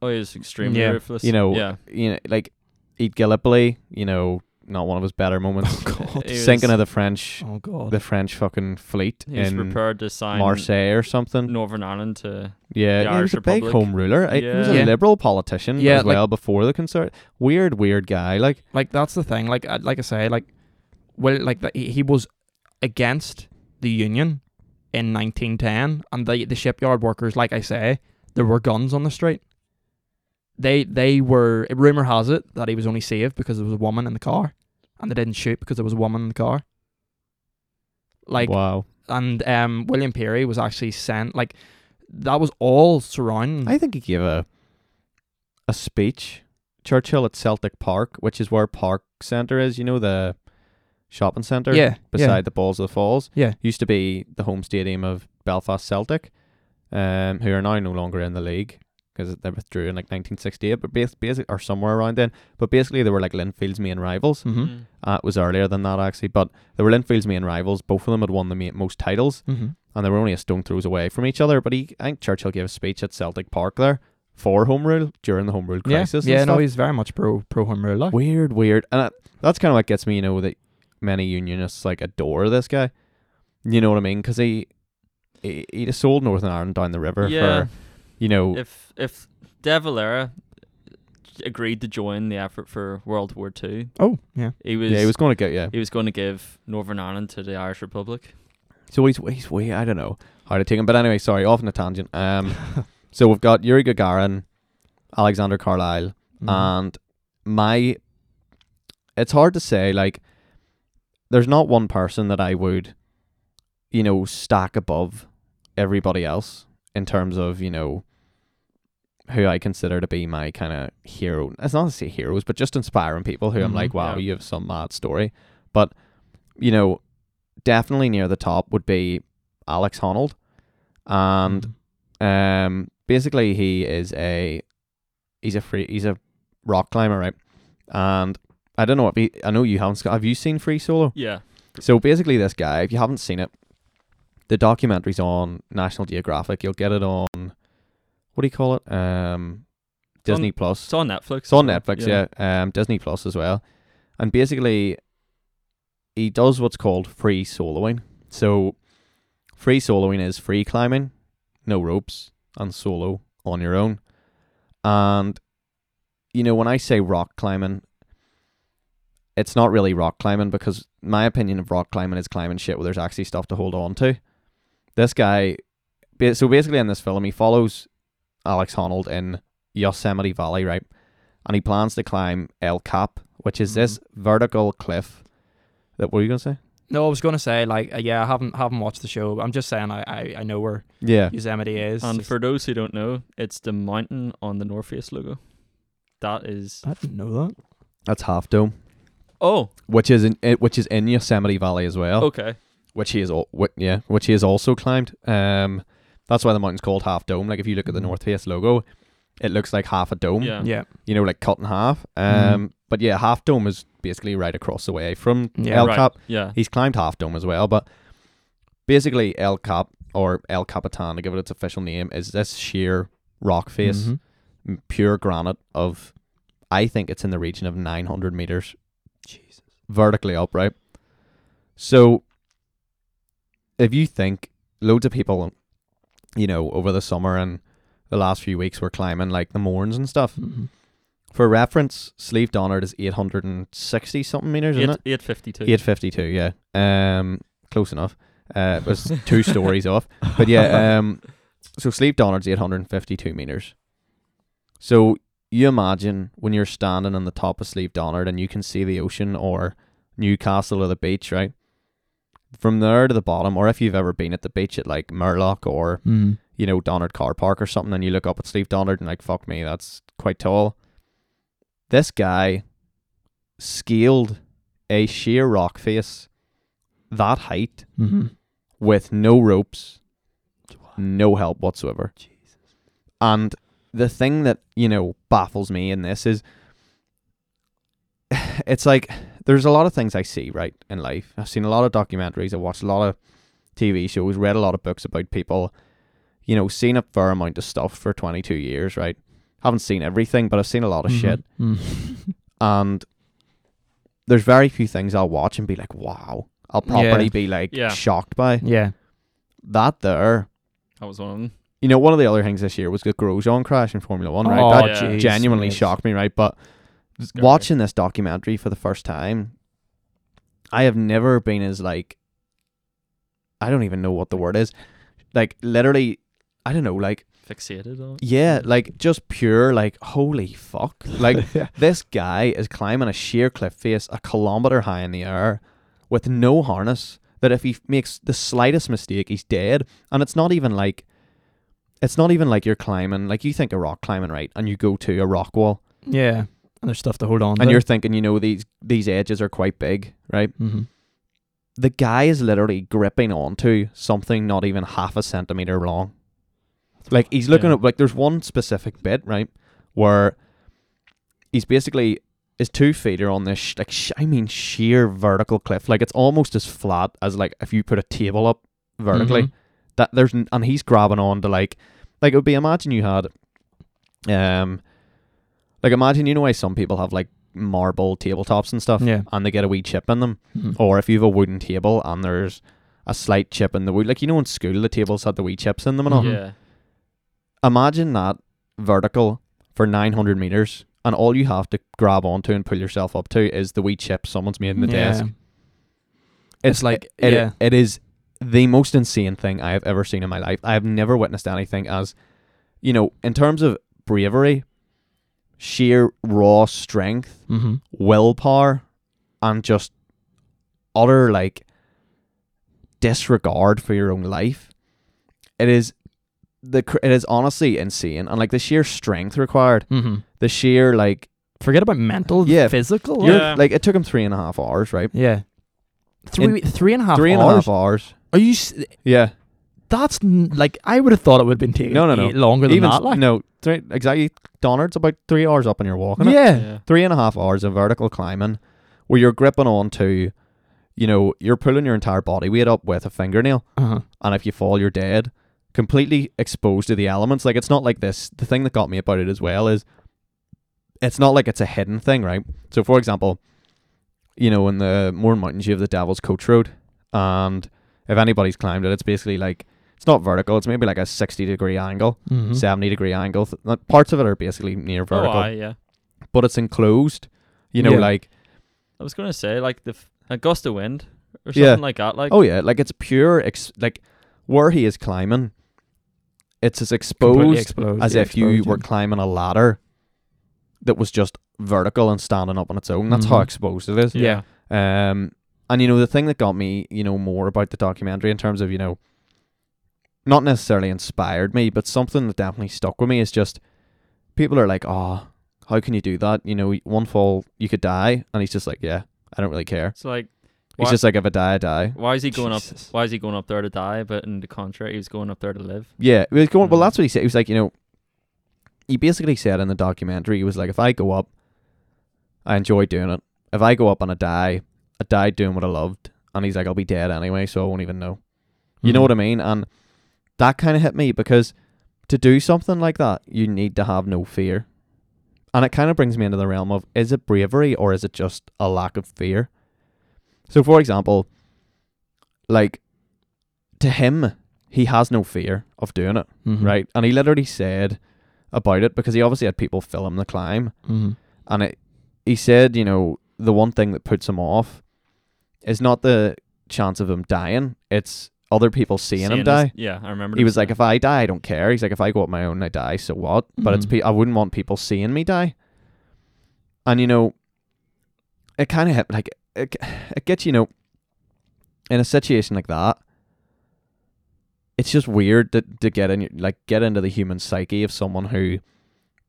Oh, he was extremely
Yeah.
ruthless.
You know,
Yeah.
you know, like eat Gallipoli. You know, not one of his better moments.
Oh god.
Sinking of the French,
Oh god.
the French fucking fleet
He was
in
prepared to sign
Marseille or something.
Northern Ireland to.
Yeah,
the
he
Irish
was a big home ruler. He was a
Yeah.
liberal politician
Yeah,
as
like-
well before the concert. Weird, weird guy. Like,
like that's the thing. Like I- like I say, like well, like that he, he was against the union in 1910, and the the shipyard workers, like I say, there were guns on the street. They they were. Rumor has it that he was only saved because there was a woman in the car, and they didn't shoot because there was a woman in the car. Like
wow.
and um, William Pirrie was actually sent. Like that was all surrounding.
I think he gave a a speech, Churchill at Celtic Park, which is where Park Centre is. You know the shopping centre.
Yeah,
beside
yeah.
the Balls of the Falls.
Yeah.
used to be the home stadium of Belfast Celtic, um, who are now no longer in the league because they withdrew in like 1968, but bas- basic or somewhere around then. But basically, they were like Linfield's main rivals.
Mm-hmm.
Mm.
Uh, it was earlier than that actually, but they were Linfield's main rivals. Both of them had won the ma- most titles,
Mm-hmm.
and they were only a stone throws away from each other. But he, I think Churchill gave a speech at Celtic Park there for home rule during the home rule
Yeah,
crisis.
yeah.
and
No,
stuff.
he's very much pro pro home rule. like.
weird, weird, and that, that's kind of what gets me. You know that many unionists like adore this guy. You know what I mean? Because he, he he just sold Northern Ireland down the river
Yeah.
for you know
If if De Valera agreed to join the effort for World War Two,
Oh yeah.
he was
yeah he was going to get yeah.
he was going to give Northern Ireland to the Irish Republic.
So he's he's way I don't know how to take him, but anyway, sorry, off on a tangent. Um, so we've got Yuri Gagarin, Alexander Carlisle,
Mhm.
and my. It's hard to say. Like, there's not one person that I would, you know, stack above everybody else in terms of you know. Who I consider to be my kind of hero. It's not to say heroes, but just inspiring people who I'm
Mhm,
like, wow,
yeah.
you have some mad story. But, you know, definitely near the top would be Alex Honnold. And
Mhm.
um, basically, he is a he's a free he's a rock climber, right? And I don't know he, I know you haven't. Have you seen Free Solo?
Yeah.
So basically, this guy, if you haven't seen it, the documentary's on National Geographic. You'll get it on what do you call it? Um,
It's on-
Disney Plus.
It's on Netflix.
It's on. Netflix, yeah. Um, Disney Plus as well. And basically, he does what's called free soloing. So, free soloing is free climbing, no ropes, and solo on your own. And, you know, when I say rock climbing, it's not really rock climbing because my opinion of rock climbing is climbing shit where there's actually stuff to hold on to. This guy, so basically in this film, he follows Alex Honnold in Yosemite Valley, right? And he plans to climb El Cap, which is this vertical cliff. That what were you gonna say?
No, I was gonna say like uh, yeah, I haven't haven't watched the show. But I'm just saying I, I, I know where
Yeah,
Yosemite is.
And for those who don't know, it's the mountain on the North Face logo. That is.
I didn't know that.
that's Half Dome,
Oh,
which is in which is in Yosemite Valley as well.
okay.
Which he is, al- whi- yeah, which he has also climbed. Um, that's why the mountain's called Half Dome. Like if you look at the
Mhm.
North Face logo, it looks like half a dome.
Yeah.
Yeah,
you know, like cut in half. Um,
Mhm.
but yeah, Half Dome is basically right across the way from
Yeah.
El
Right.
Cap.
Yeah.
He's climbed Half Dome as well, but basically El Cap or El Capitan, to give it its official name, is this sheer rock face,
Mhm.
pure granite of, I think it's in the region of 900 meters
Jesus.
vertically up, right? So, if you think loads of people you know, over the summer and the last few weeks we're climbing like the Mournes and stuff.
hmm
For reference, Slieve Donard is 860 something meters, isn't it?
Eight eight fifty two.
852, yeah. Um, close enough. Uh, it was two stories off. But yeah, um, so Slieve Donard's 852 meters. So you imagine when you're standing on the top of Slieve Donard and you can see the ocean or Newcastle or the beach, right? From there to the bottom, or if you've ever been at the beach at like Murlough or
Mm.
you know, Donard Car Park or something, and you look up at Slieve Donard and like, fuck me, that's quite tall. This guy scaled a sheer rock face that height
hmm
with no ropes, no help whatsoever. And the thing that, you know, baffles me in this is it's like there's a lot of things I see, right, in life. I've seen a lot of documentaries, I've watched a lot of TV shows, read a lot of books about people, you know, seen a fair amount of stuff for 22 years, right? Haven't seen everything, but I've seen a lot of shit.
Mm.
And there's very few things I'll watch and be like, wow. I'll probably
Yeah.
be like
Yeah.
shocked by
Yeah.
that there.
That was one.
You know, one of the other things this year was the Grosjean crash in Formula One, right?
Oh,
that
yeah.
genuinely
yes.
shocked me, right? But
Scary.
watching this documentary for the first time, I have never been as like I don't even know what the word is. Like literally I don't know, like
fixated on.
yeah, like just pure like holy fuck. Like this guy is climbing a sheer cliff face a kilometer high in the air with no harness that if he makes the slightest mistake he's dead and it's not even like it's not even like you're climbing like you think of rock climbing right and you go to a rock wall
Yeah. And there's stuff to hold on to.
and you're thinking you know these these edges are quite big right
hmm
the guy is literally gripping onto something not even half a centimeter long. Like he's looking
Yeah.
at like there's one specific bit right where he's basically his two feet are on this sh- like sh- I mean sheer vertical cliff. Like it's almost as flat as like if you put a table up vertically.
Mhm.
That there's n- and he's grabbing on to like like it would be imagine you had um like imagine you know why some people have like marble tabletops and stuff
Yeah.
and they get a wee chip in them
Mhm.
or if you have a wooden table and there's a slight chip in the wood, like you know in school the tables had the wee chips in them and all.
Yeah.
Imagine that vertical for 900 meters, and all you have to grab onto and pull yourself up to is the wee chip someone's made in the
Yeah.
desk.
It's like-
it,
yeah.
it is the most insane thing I have ever seen in my life. I have never witnessed anything as, you know, in terms of bravery, sheer raw strength,
hmm
willpower and just utter like disregard for your own life it is the it is honestly insane and like the sheer strength required
hmm
the sheer like
Forget about mental,
Yeah.
physical.
Yeah.
like it took him three and a half hours right
Yeah. Three, three and a half
three and a
hours.
half hours
Are you? s-
yeah
That's n- like I would have thought it would have been taking
No, no, no.
eight- longer than
even
that.
s-
Like,
no three, exactly Donard's about three hours up and you're walking
yeah.
Yeah.
three and a half hours of vertical climbing where you're gripping on to you know you're pulling your entire body weight up with a fingernail
Uh-huh.
and if you fall, you're dead. Completely exposed to the elements. Like it's not like this. The thing that got me about it as well is it's not like it's a hidden thing, right? So, for example, you know, in the Mourne Mountains, you have the Devil's Coach Road, and if anybody's climbed it, it's basically like it's not vertical. It's maybe like a sixty degree angle,
Mhm.
seventy degree angle. Th- Parts of it are basically near
Oh,
vertical,
aye, yeah.
but it's enclosed. You know,
Yeah.
like
I was gonna say like the f- a gust of wind or
Yeah.
something like that. Like
oh yeah, like it's pure. Ex- like where he is climbing, it's as exposed
exposed,
as
yeah,
if you were
yeah.
climbing a ladder that was just vertical and standing up on its own. That's how
Mhm.
exposed it is.
Yeah.
Um, and you know the thing that got me, you know, more about the documentary in terms of you know, not necessarily inspired me, but something that definitely stuck with me is just people are like, oh, how can you do that? You know, one fall you could die, and he's just like, yeah, I don't really care.
it's like
He's just like, if I die, I die.
why is he going
Jesus.
up? Why is he going up there to die? But in the contrary, he was going up there to live.
Yeah, he was going. Well,
Mm.
that's what he said. He was like, you know, he basically said in the documentary, he was like, if I go up, I enjoy doing it. If I go up and I die, I died doing what I loved. And he's like, I'll be dead anyway, so I won't even know. You know
Mhm.
what I mean? And that kind of hit me because to do something like that, you need to have no fear. And it kind of brings me into the realm of is it bravery or is it just a lack of fear? So, for example, like to him, he has no fear of doing it,
Mhm.
right? And he literally said about it because he obviously had people film the climb,
Mhm.
and it, he said, you know, the one thing that puts him off is not the chance of him dying; it's other people seeing, him die.
his- yeah, I remember.
he was like, if I die, I don't care. He's like, if I go up my own, I die. So what? But it's
Mhm.
pe- I wouldn't want people seeing me die. And you know, it kind of like it, it gets you know, in a situation like that. It's just weird to to get in like get into the human psyche of someone who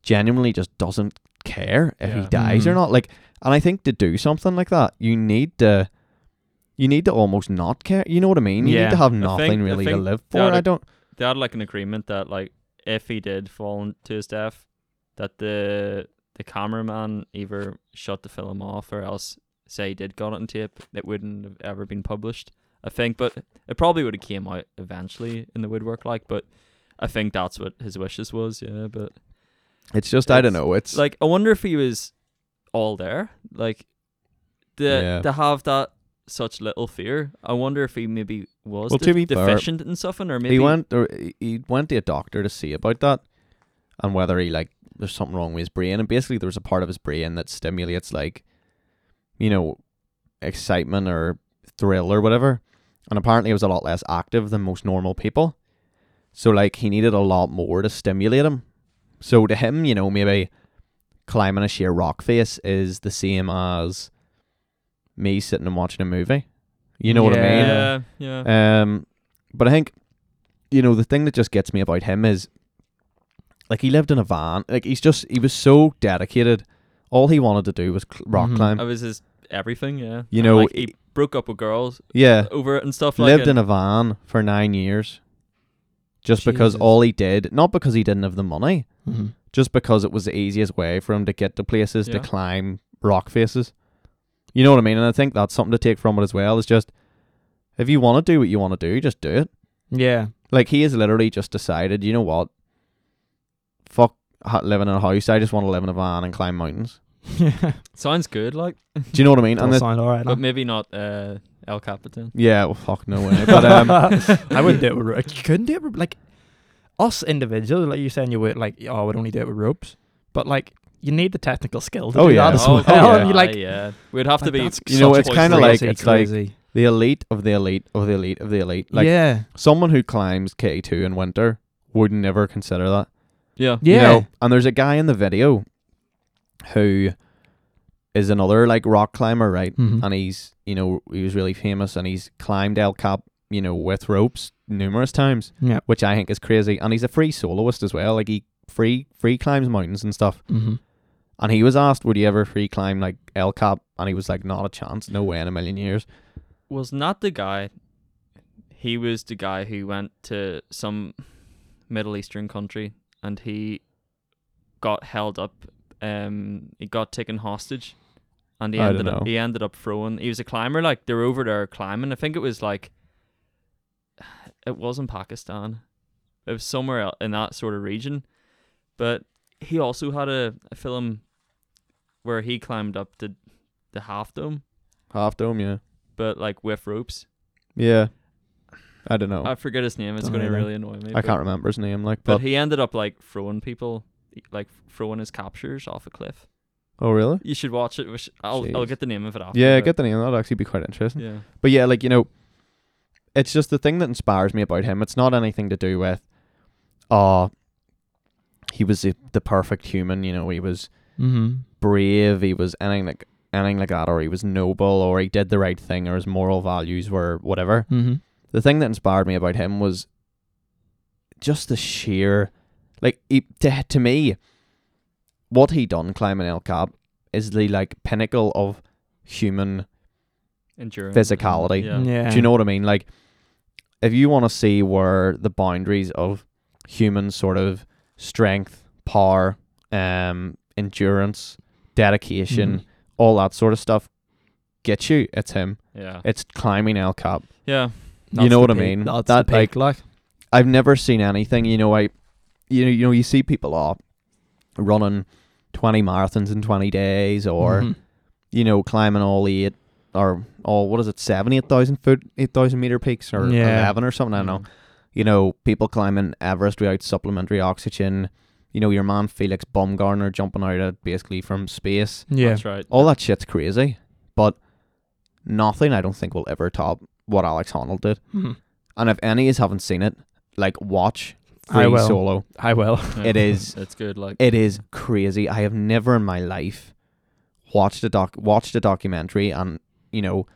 genuinely just doesn't care if he dies or
Mhm.
not. Like, and I think to do something like that, you need to. You need to almost not care. You know what I mean? You
Yeah.
need to have
I
nothing
think- I
really to
think
live for.
other-
I don't.
they had like an agreement that like if he did fall to his death, that the the cameraman either shut the film off or else say he did got it on tape, it wouldn't have ever been published. I think, but it probably would have came out eventually in the woodwork, like. But I think that's what his wishes was. Yeah, but
It's just I don't
It's
know. It's
like I wonder if he was all there, like the
Yeah.
to have that such little fear. I wonder if he maybe was
Well,
de-
to be fair,
deficient in something, or maybe
he went or he- he went to a doctor to see about that, and whether he like there's something wrong with his brain, and basically there's a part of his brain that stimulates like, you know, excitement or thrill or whatever, and apparently it was a lot less active than most normal people, so like he needed a lot more to stimulate him. So to him, you know, maybe climbing a sheer rock face is the same as me sitting and watching a movie. You know what I mean?
Yeah, yeah.
Um, but I think, you know, the thing that just gets me about him is, like, he lived in a van. Like, he's just he was so dedicated. All he wanted to do was cl- rock
Mhm.
climb.
That was his everything. Yeah,
You
And,
know,
like,
he-
he broke up with girls
yeah,
over it and stuff like. That.
Lived
it.
in a van for nine years, just because all he did, not because he didn't have the money,
Mhm.
just because it was the easiest way for him to get to places to climb rock faces. You know what I mean? And I think that's something to take from it as well. Is just if you want to do what you want to do, just do it.
Yeah.
Like he has literally just decided, you know what? Fuck ha- living in a house. I just want to live in a van and climb mountains.
Yeah.
Sounds good, like,
Do you know what I mean? And
Does
it,
sound alright.
but maybe not uh, El Capitan.
yeah, well, fuck no way. But um,
I wouldn't do it with ropes. You couldn't do it with, like us individuals. Like you're saying, you would like, oh, I would only do it with ropes. But like, you need the technical skill to
Oh,
do
yeah.
that as
Oh,
well.
yeah.
You like,
yeah, we'd have to
like,
be.
You know, it's kinda like-
crazy,
it's like- the elite of the elite of the elite of the elite. Like
yeah,
someone who climbs K two in winter would never consider that.
yeah,
You
yeah.
know? And there's a guy in the video who is another like rock climber, right?
Mhm.
And he's you know he was really famous and he's climbed El Cap, you know, with ropes numerous times.
yeah.
which I think is crazy. And he's a free soloist as well. Like he free free climbs mountains and stuff.
Mm-hmm.
And he was asked, would he ever free climb like El Cap? And he was like, not a chance, no way in a million years.
was not the guy. He was the guy who went to some Middle Eastern country and he got held up. Um, he got taken hostage, and he
I
ended up he ended up throwing. He was a climber. Like they were over there climbing. I think it was like it wasn't Pakistan. It was somewhere in that sort of region. But he also had a, a film where he climbed up the the half dome,
Half dome, yeah,
but like with ropes.
yeah. I don't know.
I forget his name. It's
Don't
going to
know.
really annoy me.
I
but-
can't remember his name. Like,
But
but,
he ended up like throwing people, like throwing his captures off a cliff.
oh really?
You should watch it. should- I'll I'll
Jeez.
get the name of it after.
Yeah,
but-
get the name. That'd actually be quite interesting.
Yeah.
But yeah, like you know, it's just the thing that inspires me about him. It's not anything to do with, oh, he was the, the perfect human. You know, he was
Mm-hmm.
brave, he was anything like anything like that, or he was noble, or he did the right thing, or his moral values were whatever.
Mm-hmm.
The thing that inspired me about him was just the sheer, like he, to to me, what he done climbing El Cap is the like pinnacle of human.
Endurance.
Physicality.
Yeah.
Yeah.
Do you know what I mean? Like, if you want to see where the boundaries of human sort of strength, power, um, endurance, dedication,
Mhm.
all that sort of stuff get you, it's him.
Yeah.
It's climbing El Cap.
Yeah.
You know what I mean?
That's
That,
the peak, like.
I've never seen anything. You know, I, you know, you know, you see people are running twenty marathons in twenty days, or
Mhm.
you know, climbing all eight or all what is it, seven, eight thousand foot, eight thousand meter peaks, or
Yeah.
eleven or something. I don't know. you know, people climbing Everest without supplementary oxygen, you know, your man Felix Baumgartner jumping out of basically from space.
Yeah.
That's right.
All that shit's crazy, but nothing I don't think will ever top what Alex Honnold did.
Mhm.
And if any is haven't seen it, like watch
I
Free
will.
Solo.
I will.
It is-
It's good. Like
It is crazy. I have never in my life watched a doc watched a documentary and you know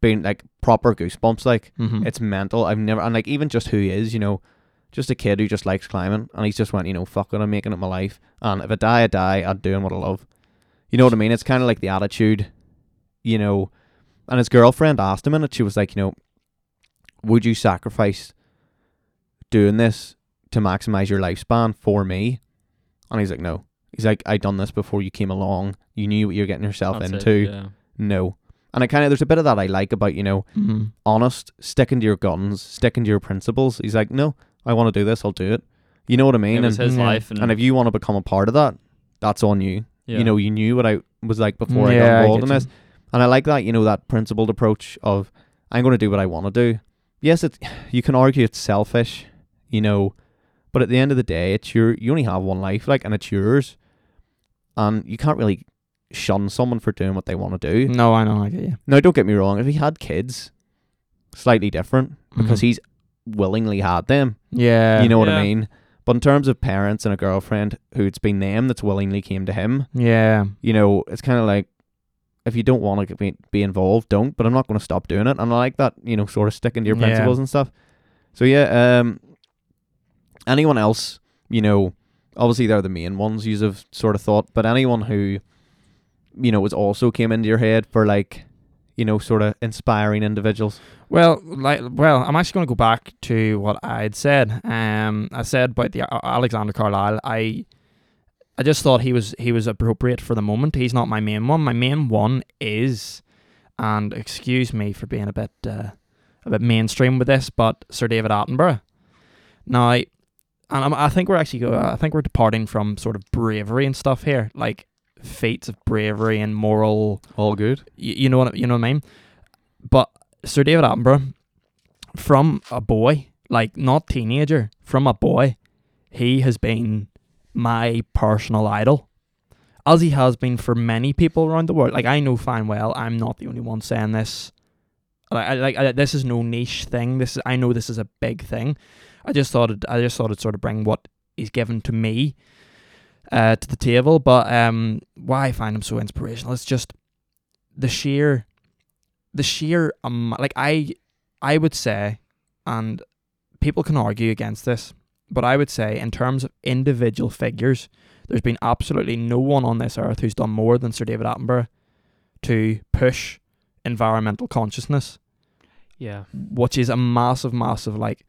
been like proper goosebumps. Like
Mhm.
it's mental. I've never and like even just who he is, you know, just a kid who just likes climbing and he's just went, you know, fuck it, I'm making it my life. And if I die, I die. I'm doing what I love. You know what I mean? It's kind of like the attitude, you know. And his girlfriend asked him, and she was like, you know, would you sacrifice doing this to maximize your lifespan for me? And he's like, no. He's like, I done this before you came along. You knew what you're getting yourself
that's it,
into.
yeah.
No. And I kind of there's a bit of that I like about you know
Mhm.
honest, sticking to your guns, sticking to your principles. He's like, no, I want to do this, I'll do it. You know what I mean?
It was
and,
his
yeah.
life, and,
and if you want to become a part of that, that's on you.
yeah.
You know, you knew what I was like before I
Yeah,
got involved in
get you.
this. And I like that, you know, that principled approach of I'm going to do what I want to do. Yes, it you can argue it's selfish, you know, but at the end of the day, it's your you only have one life, like, and it's yours, and you can't really shun someone for doing what they want to do.
No, I know. I get you.
Now, don't get me wrong. If he had kids, slightly different because
Mhm.
he's willingly had them.
Yeah.
you know what
Yeah.
I mean? But in terms of parents and a girlfriend who it's been them that's willingly came to him,
Yeah.
you know, it's kind of like if you don't want to be, be involved, don't. But I'm not going to stop doing it, and I like that, you know, sort of sticking to your
Yeah.
principles and stuff. So yeah, um, anyone else, you know, obviously they're the main ones you have sort of thought, but anyone who, you know, was also came into your head for like, you know, sort of inspiring individuals.
Well, like, well, I'm actually going to go back to what I'd said. Um, I said about the uh, Alexander Carlisle. I, I just thought he was he was appropriate for the moment. He's not my main one. My main one is, and excuse me for being a bit uh, a bit mainstream with this, but Sir David Attenborough. Now, and I'm, I think we're actually. I think we're departing from sort of bravery and stuff here, like feats of bravery and moral
All good.
you, you know what you know what I mean. But Sir David Attenborough, from a boy, like not teenager, from a boy, he has been my personal idol, as he has been for many people around the world. Like I know fine well, I'm not the only one saying this. Like, I, like I, this is no niche thing. This is, I know this is a big thing. I just thought it, I just thought it'd sort of bring what is given to me uh, to the table. But um, why I find him so inspirational? It's just the sheer, the sheer um, like I, I would say, and people can argue against this, but I would say in terms of individual figures, there's been absolutely no one on this earth who's done more than Sir David Attenborough to push environmental consciousness
Yeah.
which is a massive, massive like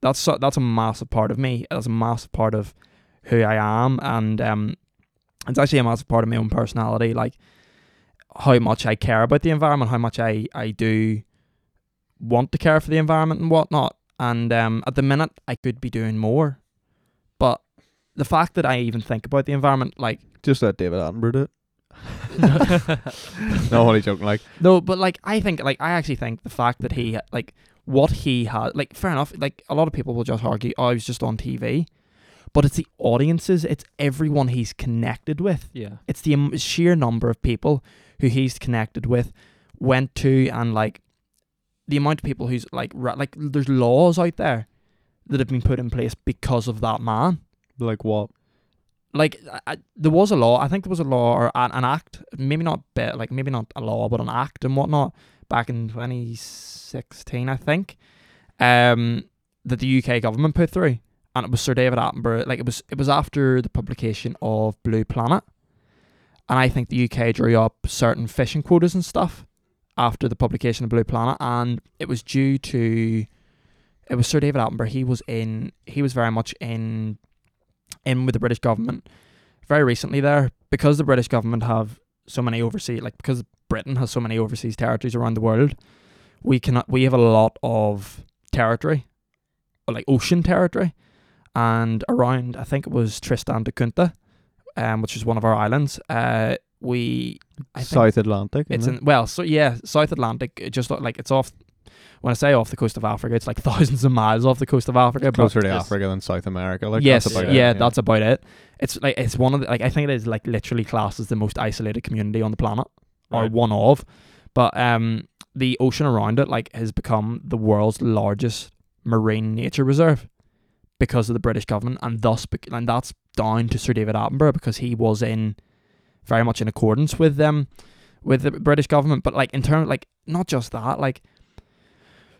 that's that's a massive part of me. That's a massive part of who I am, and um, it's actually a massive part of my own personality. Like how much I care about the environment, how much I I do want to care for the environment and whatnot. And um, at the minute, I could be doing more, but the fact that I even think about the environment, like
Just let David Attenborough do it. no, only joking. Like,
No, but like I think like I actually think the fact that he like what he had like fair enough like a lot of people will just argue oh was just on TV, but it's the audiences it's everyone he's connected with
Yeah.
it's the sheer number of people who he's connected with went to and like the amount of people who's like ra- like there's laws out there that have been put in place because of that man
like what?
like I, I- there was a law. I think there was a law or an, an act, maybe not bit like maybe not a law, but an act and whatnot back in 2016, I think, um, that the UK government put through, and it was Sir David Attenborough. Like it was, it was after the publication of Blue Planet, and I think the UK drew up certain fishing quotas and stuff after the publication of Blue Planet, and it was due to. It was Sir David Attenborough. He was in. He was very much in in with the British government very recently there because the British government have so many overseas like because Britain has so many overseas territories around the world we cannot we have a lot of territory like ocean territory and around I think it was Tristan da Cunha um which is one of our islands uh we
South Atlantic.
it's in well so yeah South Atlantic it just like it's off when I say off the coast of Africa, it's like thousands of miles off the coast of Africa. but
Closer to Africa than South America. Like
yes,
that's
yeah,
it,
that's about it. It's like it's one of the like I think it is like literally classed as the most isolated community on the planet, or one of. But um, the ocean around it like has become the world's largest marine nature reserve because of the British government, and thus and that's down to Sir David Attenborough because he was in very much in accordance with them with the British government. But like in terms like not just that, like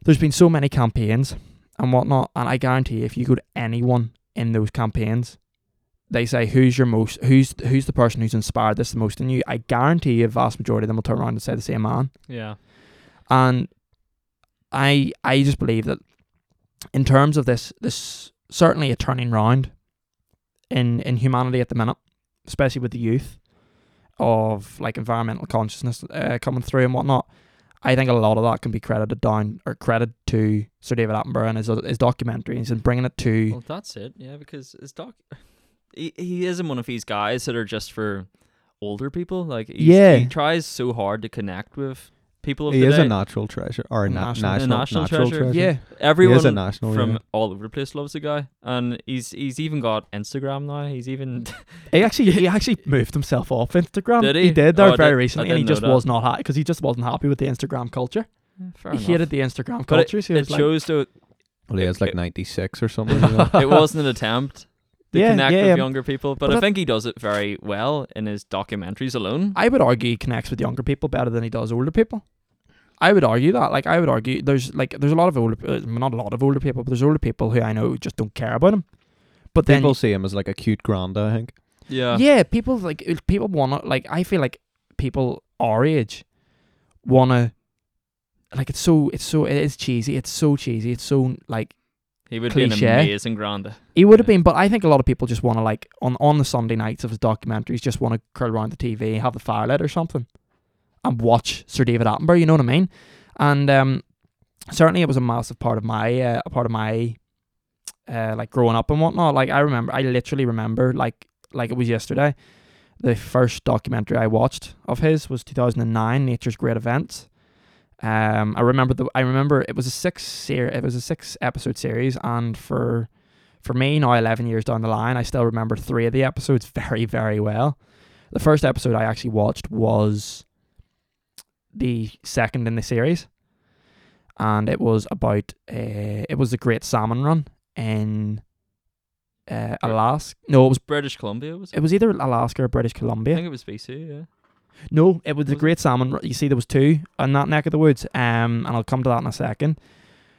there's been so many campaigns and whatnot, and I guarantee if you go to anyone in those campaigns, they say who's your most who's who's the person who's inspired this the most in you. I guarantee a vast majority of them will turn around and say the same man.
Yeah.
And I I just believe that in terms of this this certainly a turning round in in humanity at the minute, especially with the youth of like environmental consciousness uh, coming through and whatnot. I think a lot of that can be credited down or credited to Sir David Attenborough and his his documentaries and bringing it to
Well, that's it. Yeah, because his doc, he he isn't one of these guys that are just for older people. Like,
Yeah.
he tries so hard to connect with people of
He
the
is
day.
a natural treasure or a na-
National-
national,
a national
natural
treasure.
treasure.
yeah.
he
Everyone
is a national
from
yeah.
all over the place loves the guy, and he's he's even got Instagram now. He's even
He actually he actually moved himself off Instagram.
Did
he?
he?
did there
Oh,
very
did-
recently, and he just
that.
was not happy because he just wasn't happy with the Instagram culture.
fair
he
enough.
hated the Instagram
But
culture. so he
it
was like,
shows though
Well, he is like 96 or something. you know.
it wasn't an attempt to
Yeah,
connect
yeah,
with
yeah.
younger people, but,
But
I
I-
think he does it very well in his documentaries alone.
I would argue he connects with younger people better than he does older people. I would argue that. Like, I would argue there's like there's a lot of older, uh, not a lot of older people, but there's older people who I know just don't care about him. But then,
People see him as like a cute granda, I think.
yeah,
yeah, people like people wanna like. I feel like people our age wanna like it's so it's so it is cheesy. It's so cheesy. It's so like
he would
Cliche.
an amazing granda.
He would have
Yeah.
been, but I think a lot of people just want to like on on the Sunday nights of his documentaries, just want to curl around the TV, have the fire lit or something, and watch Sir David Attenborough. You know what I mean? And um, certainly it was a massive part of my uh, a part of my uh, like growing up and whatnot. Like I remember, I literally remember like like it was yesterday. The first documentary I watched of his was 2009, Nature's Great Events. Um, I remember the I remember it was a six ser- it was a six episode series, and for for me now 11 years down the line i still remember three of the episodes very very well the first episode i actually watched was the second in the series and it was about uh, it was the great salmon run in uh, alaska no it was
British Columbia was. It?
it was either alaska or british Columbia.
I think it was BC. Yeah.
No, it was the
Was it?
Great Salmon. You see, there was two in that neck of the woods, um, and I'll come to that in a second.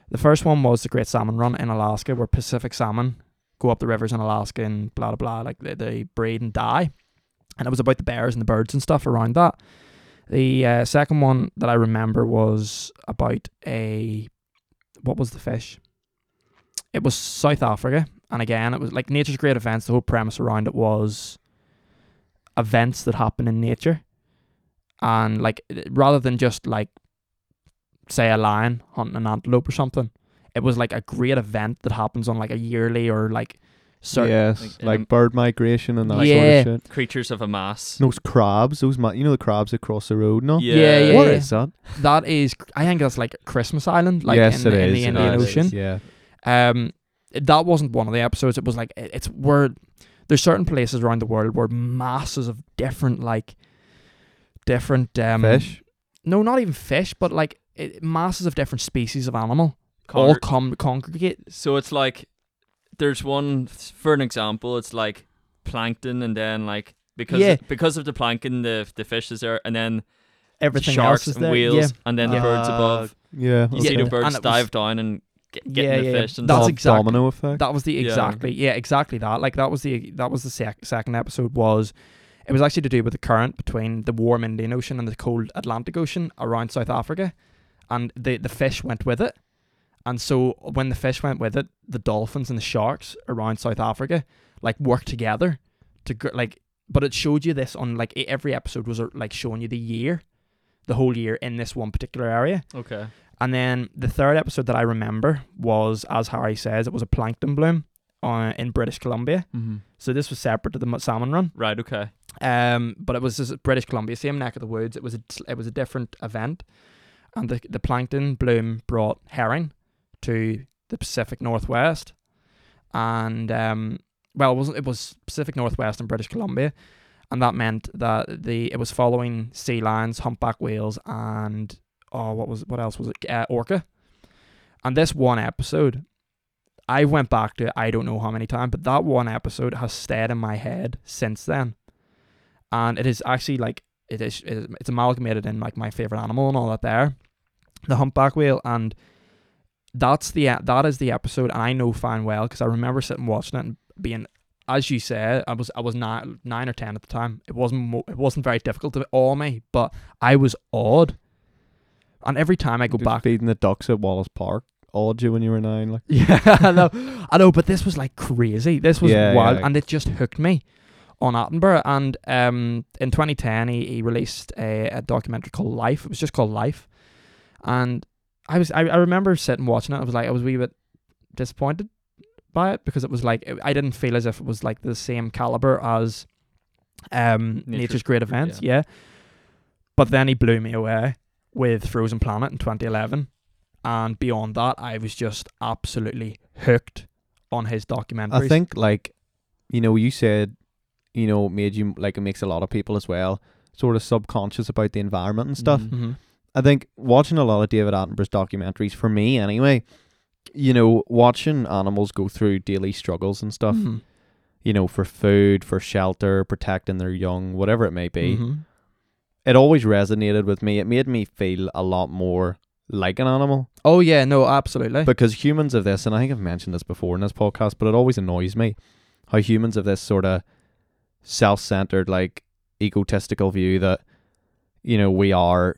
The first one was the Great Salmon Run in Alaska, where Pacific salmon go up the rivers in Alaska and blah blah blah, like they, they breed and die, and it was about the bears and the birds and stuff around that. The uh, second one that I remember was about a what was the fish? It was South Africa, and again, it was like nature's great events. The whole premise around it was events that happen in nature and like rather than just like say a lion hunting an antelope or something it was like a great event that happens on like a yearly or like certain
yes,
like,
like,
um,
bird migration and that
Yeah.
sort of shit.
Creatures of a mass.
Those crabs, those ma- you know the crabs that cross the road, no?
Yeah, yeah,
What
yeah.
is that?
that is i think that's like christmas island like
yes,
in,
it
the, in
is,
the indian
is,
ocean
Yeah,
um that wasn't one of the episodes it was like it's where there's certain places around the world where masses of different like different um
fish.
no not even fish but like it, masses of different species of animal all come congregate
so it's like there's one for an example. It's like plankton, and then like because
Yeah.
of, because of the plankton, the the fish is there, and then
everything
sharks
else is
and
there
wheels,
yeah.
and then the birds
Uh,
above.
Yeah,
You see the
and
birds
it was-
dive down and get, get
Yeah,
the
yeah,
fish and
That's
Dom-
exact-
domino effect.
That was the
Yeah.
exactly yeah exactly that like that was the that was the sec- second episode was it was actually to do with the current between the warm Indian Ocean and the cold Atlantic Ocean around South Africa, and the the fish went with it, and so when the fish went with it, the dolphins and the sharks around South Africa like worked together to like, but it showed you this on like every episode was uh, like showing you the year, the whole year in this one particular area.
okay.
And then the third episode that I remember was, as Harry says, it was a plankton bloom uh, in British Columbia.
Mm-hmm.
So this was separate to the salmon run.
Right. Okay.
Um, but it was just British Columbia, same neck of the woods. It was a, it was a different event, and the the plankton bloom brought herring to the Pacific Northwest, and um, well, it wasn't it was Pacific Northwest and British Columbia, and that meant that the it was following sea lions, humpback whales, and oh, what was what else was it? Uh, orca, and this one episode. I went back to it, I don't know how many times, but that one episode has stayed in my head since then. And it is actually like it is it is- it's amalgamated in like my favorite animal and all that there, the humpback whale, and that's the that is the episode, and I know fine well because I remember sitting watching it and being, as you said, I was I was nine nine or ten at the time. It wasn't mo- it wasn't very difficult to awe me, but I was awed, and every time I go
Just
back
feeding the ducks at Wallace Park. Awed you when you were nine, like
yeah, I know, I know, but this was like crazy. This was
Yeah,
wild,
yeah.
and it just hooked me on Attenborough. And um, in 2010, he, he released a, a documentary called Life. It was just called Life, and I was I, I remember sitting watching it. I was like, I was a wee bit disappointed by it because it was like I didn't feel as if it was like the same caliber as um
Nature's
Nature's Great Events.
yeah.
yeah, but then he blew me away with Frozen Planet in 2011 and beyond that I was just absolutely hooked on his documentaries.
I think like, you know, you said, you know, made you like it makes a lot of people as well sort of subconscious about the environment and stuff.
Mhm.
Mhm.
I think watching a lot of David Attenborough's documentaries for me anyway, you know, watching animals go through daily struggles and stuff,
Mhm.
you know, for food, for shelter, protecting their young, whatever it may be.
Mhm.
It always resonated with me. It made me feel a lot more like an animal
Oh yeah, no, absolutely.
because humans of this, and I think I've mentioned this before in this podcast, but it always annoys me how humans of this sort of self-centered, like egotistical view that you know we are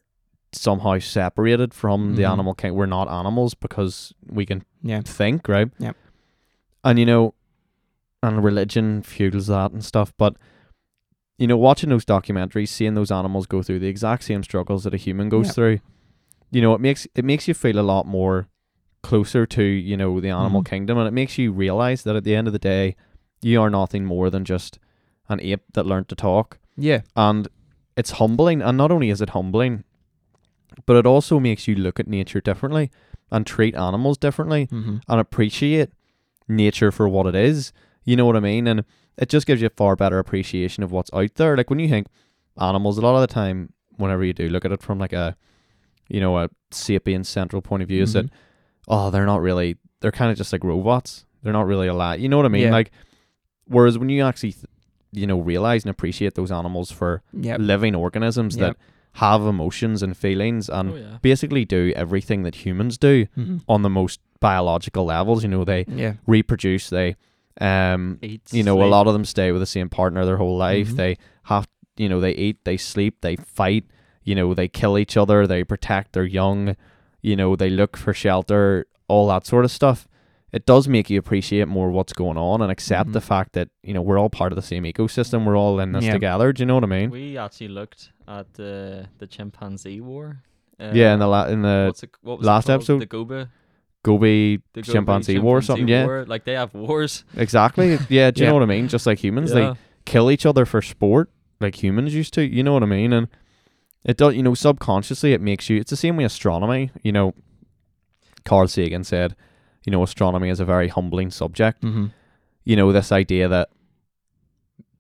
somehow separated from the
Mhm.
animal kind. We're not animals because we can
yeah.
think, right?
Yep.
And you know, and religion fuels that and stuff, but. You know, watching those documentaries, seeing those animals go through the exact same struggles that a human goes through, you know, it makes it makes you feel a lot more closer to you know the animal
Mhm.
kingdom, and it makes you realize that at the end of the day, you are nothing more than just an ape that learned to talk,
Yeah.
and it's humbling. And not only is it humbling, but it also makes you look at nature differently and treat animals differently
Mm-hmm.
and appreciate nature for what it is. You know what I mean? And it just gives you a far better appreciation of what's out there. Like when you think animals, a lot of the time, whenever you do look at it from like a, you know, a sapient central point of view, is that
Mm-hmm.
oh, they're not really, they're kind of just like robots. They're not really alive. You know what I mean?
Yeah.
Like, whereas when you actually, th- you know, realize and appreciate those animals for
Yeah.
living organisms
Yep.
that have emotions and feelings and
Oh yeah.
basically do everything that humans do
Mm-hmm.
on the most biological levels. You know, they
Yeah.
reproduce. They, um,
Eat,
you know, a lot of them stay with the same partner their whole life.
Mhm.
They have, you know, they eat, they sleep, they fight. You know, they kill each other. They protect their young. You know, they look for shelter. All that sort of stuff. It does make you appreciate more what's going on and accept
Mhm.
the fact that you know we're all part of the same ecosystem. We're all in this
Yeah.
together. Do you know what I mean?
We actually looked at the the chimpanzee war. Uh,
yeah, in the la- in the
what's it, what was
last
called?
episode?
the Gombe,
Gombe
the Gombe
chimpanzee war or something. Yeah.
Like they have wars.
exactly. Yeah, do you
Yeah.
know what I mean? Just like humans, they kill each other for sport like humans used to. You know what I mean? And it does, you know, subconsciously it makes you. It's the same way astronomy. You know, Carl Sagan said, you know, astronomy is a very humbling subject.
Mm-hmm.
You know, this idea that,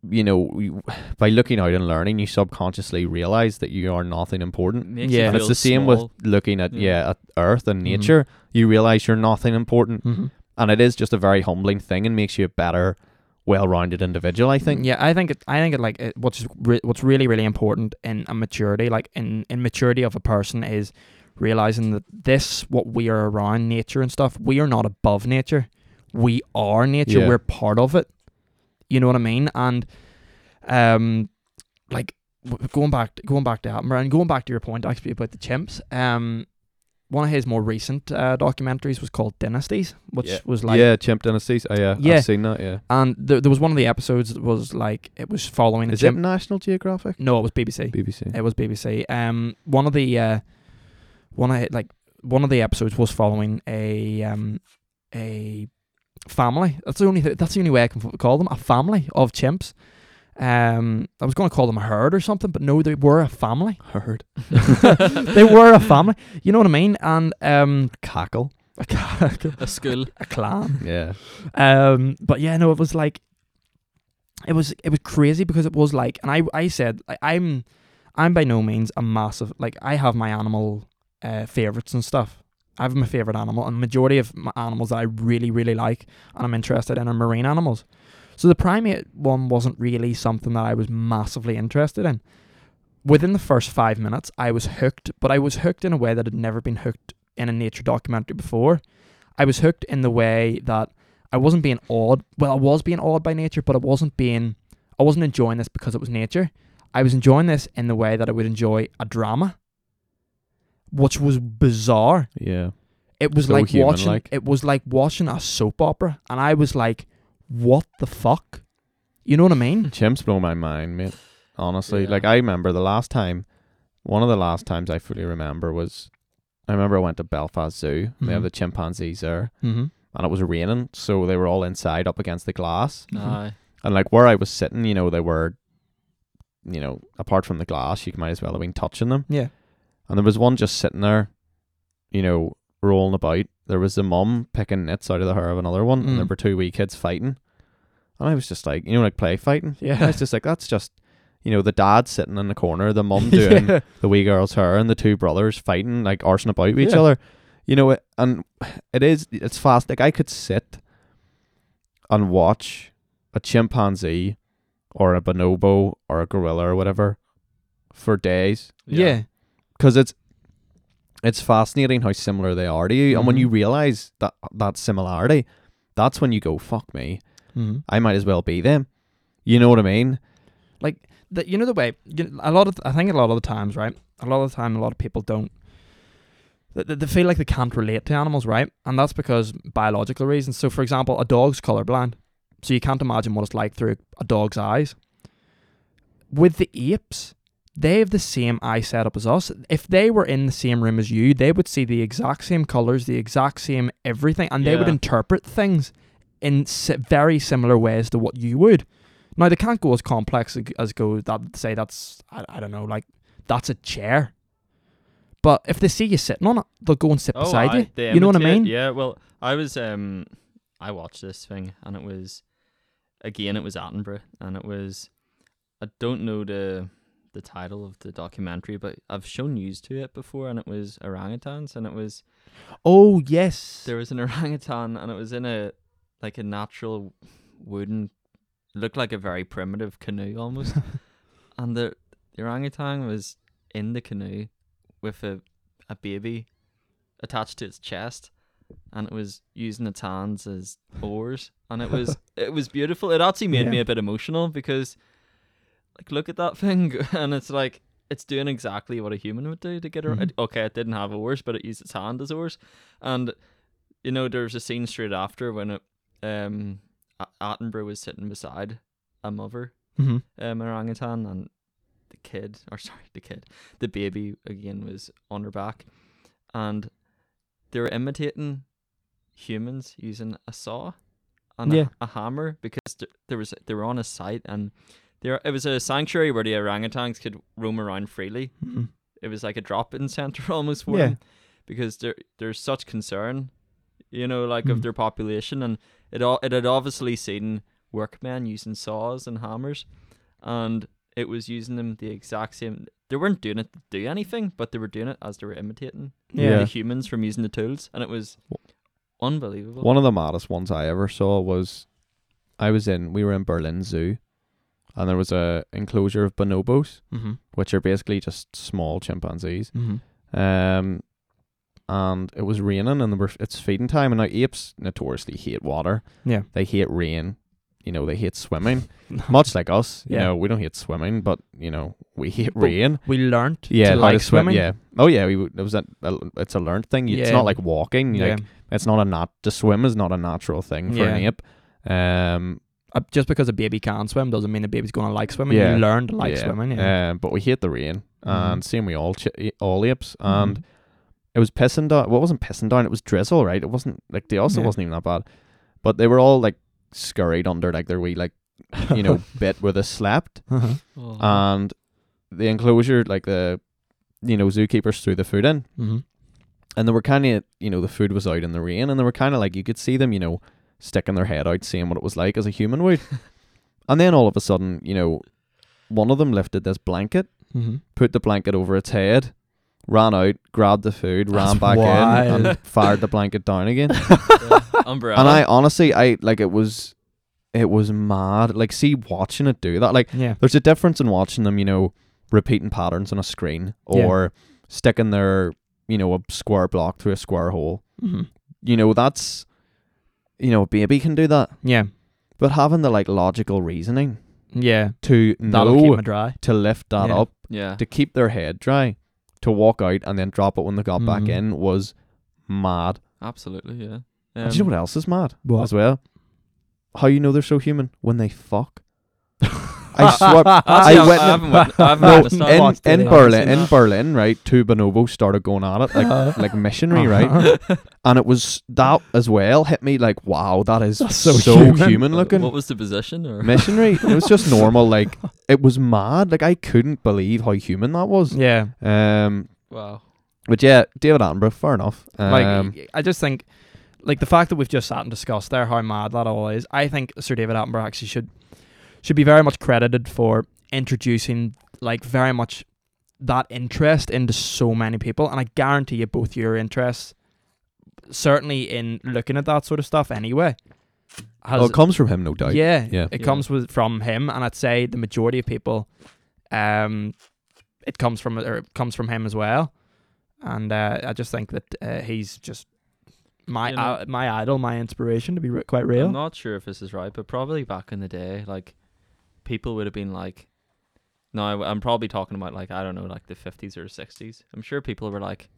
you know, you, by looking out and learning, you subconsciously realize that you are nothing important.
Makes
Yeah.
you
And it's the same
small.
with looking at
Yeah.
yeah, at Earth and
Mhm.
nature. You realize you're nothing important,
Mm-hmm.
and it is just a very humbling thing and makes you a better, well-rounded individual. I think.
Yeah, I think it. I think it like it, what's re- what's really really important in a maturity, like in in maturity of a person, is realizing that this what we are around nature and stuff. We are not above nature. We are nature.
Yeah.
We're part of it. You know what I mean? And um, like w- going back going back to Attenborough and going back to your point actually about the chimps. Um, one of his more recent uh, documentaries was called Dynasties, which
yeah.
was like
yeah, chimp dynasties. I, uh,
Yeah.
I've seen that. Yeah.
and there, there was one of the episodes that was like it was following a
Is
chimp.
it National Geographic?
No, it was BBC.
BBC.
It was BBC. Um, one of the uh, one of like one of the episodes was following a um a family. That's the only th- that's the only way I can f- call them a family of chimps. Um, I was going to call them a herd or something, but no, they were a family.
Herd.
they were a family. You know what I mean? And um,
Cackle.
a, ca-
A school.
a clan.
Yeah.
Um, but yeah, no, it was like, it was it was crazy because it was like, and I I said like, I'm I'm by no means a massive like I have my animal uh, favorites and stuff. I have my favorite animal, and majority of my animals that I really really like and I'm interested in are marine animals. So the primate one wasn't really something that I was massively interested in. Within the first five minutes, I was hooked, but I was hooked in a way that had never been hooked in a nature documentary before. I was hooked in the way that I wasn't being awed. Well, I was being awed by nature, but I wasn't being. I wasn't enjoying this because it was nature. I was enjoying this in the way that I would enjoy a drama, which was bizarre.
Yeah.
It was
So
like watching. It was like watching a soap opera, and I was like, "What the fuck?" You know what I mean?
Chimps blow my mind, mate. Honestly,
Yeah.
like I remember the last time, one of the last times I fully remember was, I remember I went to Belfast Zoo. They have
Mhm.
the chimpanzees there,
Mm-hmm.
and it was raining, so they were all inside up against the glass,
Aye.
and like where I was sitting, you know, they were, you know, apart from the glass, you might as well have been touching them.
Yeah.
And there was one just sitting there, you know, rolling about. There was the mum picking nits out of the hair of another one, and there
Mm.
were two wee kids fighting. And I was just like, you know, like play fighting.
Yeah.
I was just like, that's just, you know, the dad sitting in the corner, the mum doing
yeah.
the wee girl's hair, and the two brothers fighting, like arsing about with each
Yeah.
other. You know, it, and it is, it's fast. Like I could sit and watch a chimpanzee or a bonobo or a gorilla or whatever for days
yeah.
because it's it's fascinating how similar they are to you, and when you realize that that similarity, that's when you go, "Fuck me,
Mm-hmm.
I might as well be them." You know what I mean?
Like that you know the way you know, a lot of I think a lot of the times right a lot of the time a lot of people don't they, they- they feel like they can't relate to animals right and that's because biological reasons so for example a dog's colorblind so you can't imagine what it's like through a dog's eyes with the apes they have the same eye setup as us if they were in the same room as you they would see the exact same colors the exact same everything and they would interpret things in very similar ways to what you would now they can't go as complex as go that say that's I, I don't know like that's a chair. But if they see you sitting on it, they'll go and sit
Oh,
beside
aye,
you. You know what I mean?
Yeah. Well, I was um, I watched this thing and it was, again, it was Attenborough and it was, I don't know the the title of the documentary, but I've shown news to it before and it was orangutans and it was
Oh yes.
there was an orangutan and it was in a like a natural wooden looked like a very primitive canoe almost. And the, the orangutan was in the canoe with a, a baby attached to its chest and it was using its hands as oars and it was it was beautiful. It actually made me a bit emotional because like look at that thing and it's like it's doing exactly what a human would do to get around.
Mhm.
Okay, it didn't have oars, but it used its hand as oars. And you know, there's a scene straight after when it, um, Attenborough was sitting beside a mother,
hmm
um, orangutan, and the kid, or sorry, the kid, the baby again was on her back, and they were imitating humans using a saw and
Yeah.
a, a hammer because th- there was they were on a site and there it was a sanctuary where the orangutans could roam around freely.
hmm
It was like a drop-in center almost for
Yeah.
them because there there's such concern, you know, like of
Mhm.
their population, and it all it had obviously seen workmen using saws and hammers, and it was using them the exact same. They weren't doing it to do anything, but they were doing it as they were imitating
Yeah.
the humans from using the tools, and it was unbelievable.
One of the maddest ones I ever saw was I was in we were in Berlin Zoo and there was a enclosure of bonobos,
hmm
which are basically just small chimpanzees.
hmm
Um and it was raining and they were, it's feeding time and now apes notoriously hate water.
Yeah.
They hate rain. You know, they hate swimming. Much like us. You
Yeah.
know, we don't hate swimming, but you know, we hate
But
rain.
We learnt
Yeah,
to like
to swim.
swimming.
Yeah. Oh yeah, we it was a, it's a learned thing.
Yeah.
It's not like walking.
Yeah.
Like it's not a nat to swim is not a natural thing for an
Yeah.
ape. Um
Uh, just because a baby can't swim doesn't mean a baby's going to like swimming.
Yeah.
You learn to like
yeah.
swimming. Yeah.
Um but we hate the rain.
Mhm.
And same we all chi- all apes. And
Mhm.
it was pissing down well it wasn't pissing down, it was drizzle, right? It wasn't like the also
Yeah.
wasn't even that bad. But they were all like scurried under like their wee like you know, bit where they slept,
Uh-huh.
Oh.
and the enclosure, like the, you know, zookeepers threw the food in,
Mm-hmm.
and they were kind of, you know, the food was out in the rain, and they were kind of like you could see them, you know, sticking their head out, seeing what it was like as a human would, and then all of a sudden, you know, one of them lifted this blanket,
Mm-hmm.
put the blanket over its head. Ran out, grabbed the food, ran
That's
back in, and fired the blanket down again.
Yeah. Umbrella.
And I honestly, I like it was, it was mad. Like, see, watching it do that. Like,
Yeah.
there's a difference in watching them, you know, repeating patterns on a screen
Yeah.
or sticking their, you know, a square block through a square hole.
Mm-hmm.
You know, that's, you know, a baby can do that.
Yeah.
But having the like logical reasoning
Yeah.
to
That'll keep
know
me dry.
to lift that
Yeah.
up,
yeah.
to keep their head dry, to walk out and then drop it when they got back
Mhm.
in was mad.
Absolutely. Yeah.
And do you know
Um,
what else is mad
What?
as well? How you know they're so human when they fuck. I swear. I
I,
went-
I haven't, wit- I haven't
No,
witnessed
in, in. Berlin, in Berlin, right? Two bonobos started going at it like like missionary, right? And it was that as well hit me like, wow, that is
That's
so,
so
human,
human.
looking.
What was the position? Or
missionary. It was just normal. Like it was mad. Like I couldn't believe how human that was.
Yeah.
Um,
wow.
but yeah, David Attenborough, fair enough. Um,
Like I just think, like the fact that we've just sat and discussed there how mad that all is. I think Sir David Attenborough actually should should be very much credited for introducing like very much that interest into so many people, and I guarantee you both your interests, certainly in looking at that sort of stuff anyway. Has,
well, it comes from him, no doubt.
yeah,
Yeah.
it
Yeah.
comes with from him, and I'd say the majority of people, um, it comes from or it comes from him as well, and uh, I just think that uh, he's just my
You know-
uh, my idol, my inspiration to be re- quite real.
I'm not sure if this is right, but probably back in the day, like people would have been like, no, I'm probably talking about like I don't know, like the 50s or 60s. I'm sure people were like,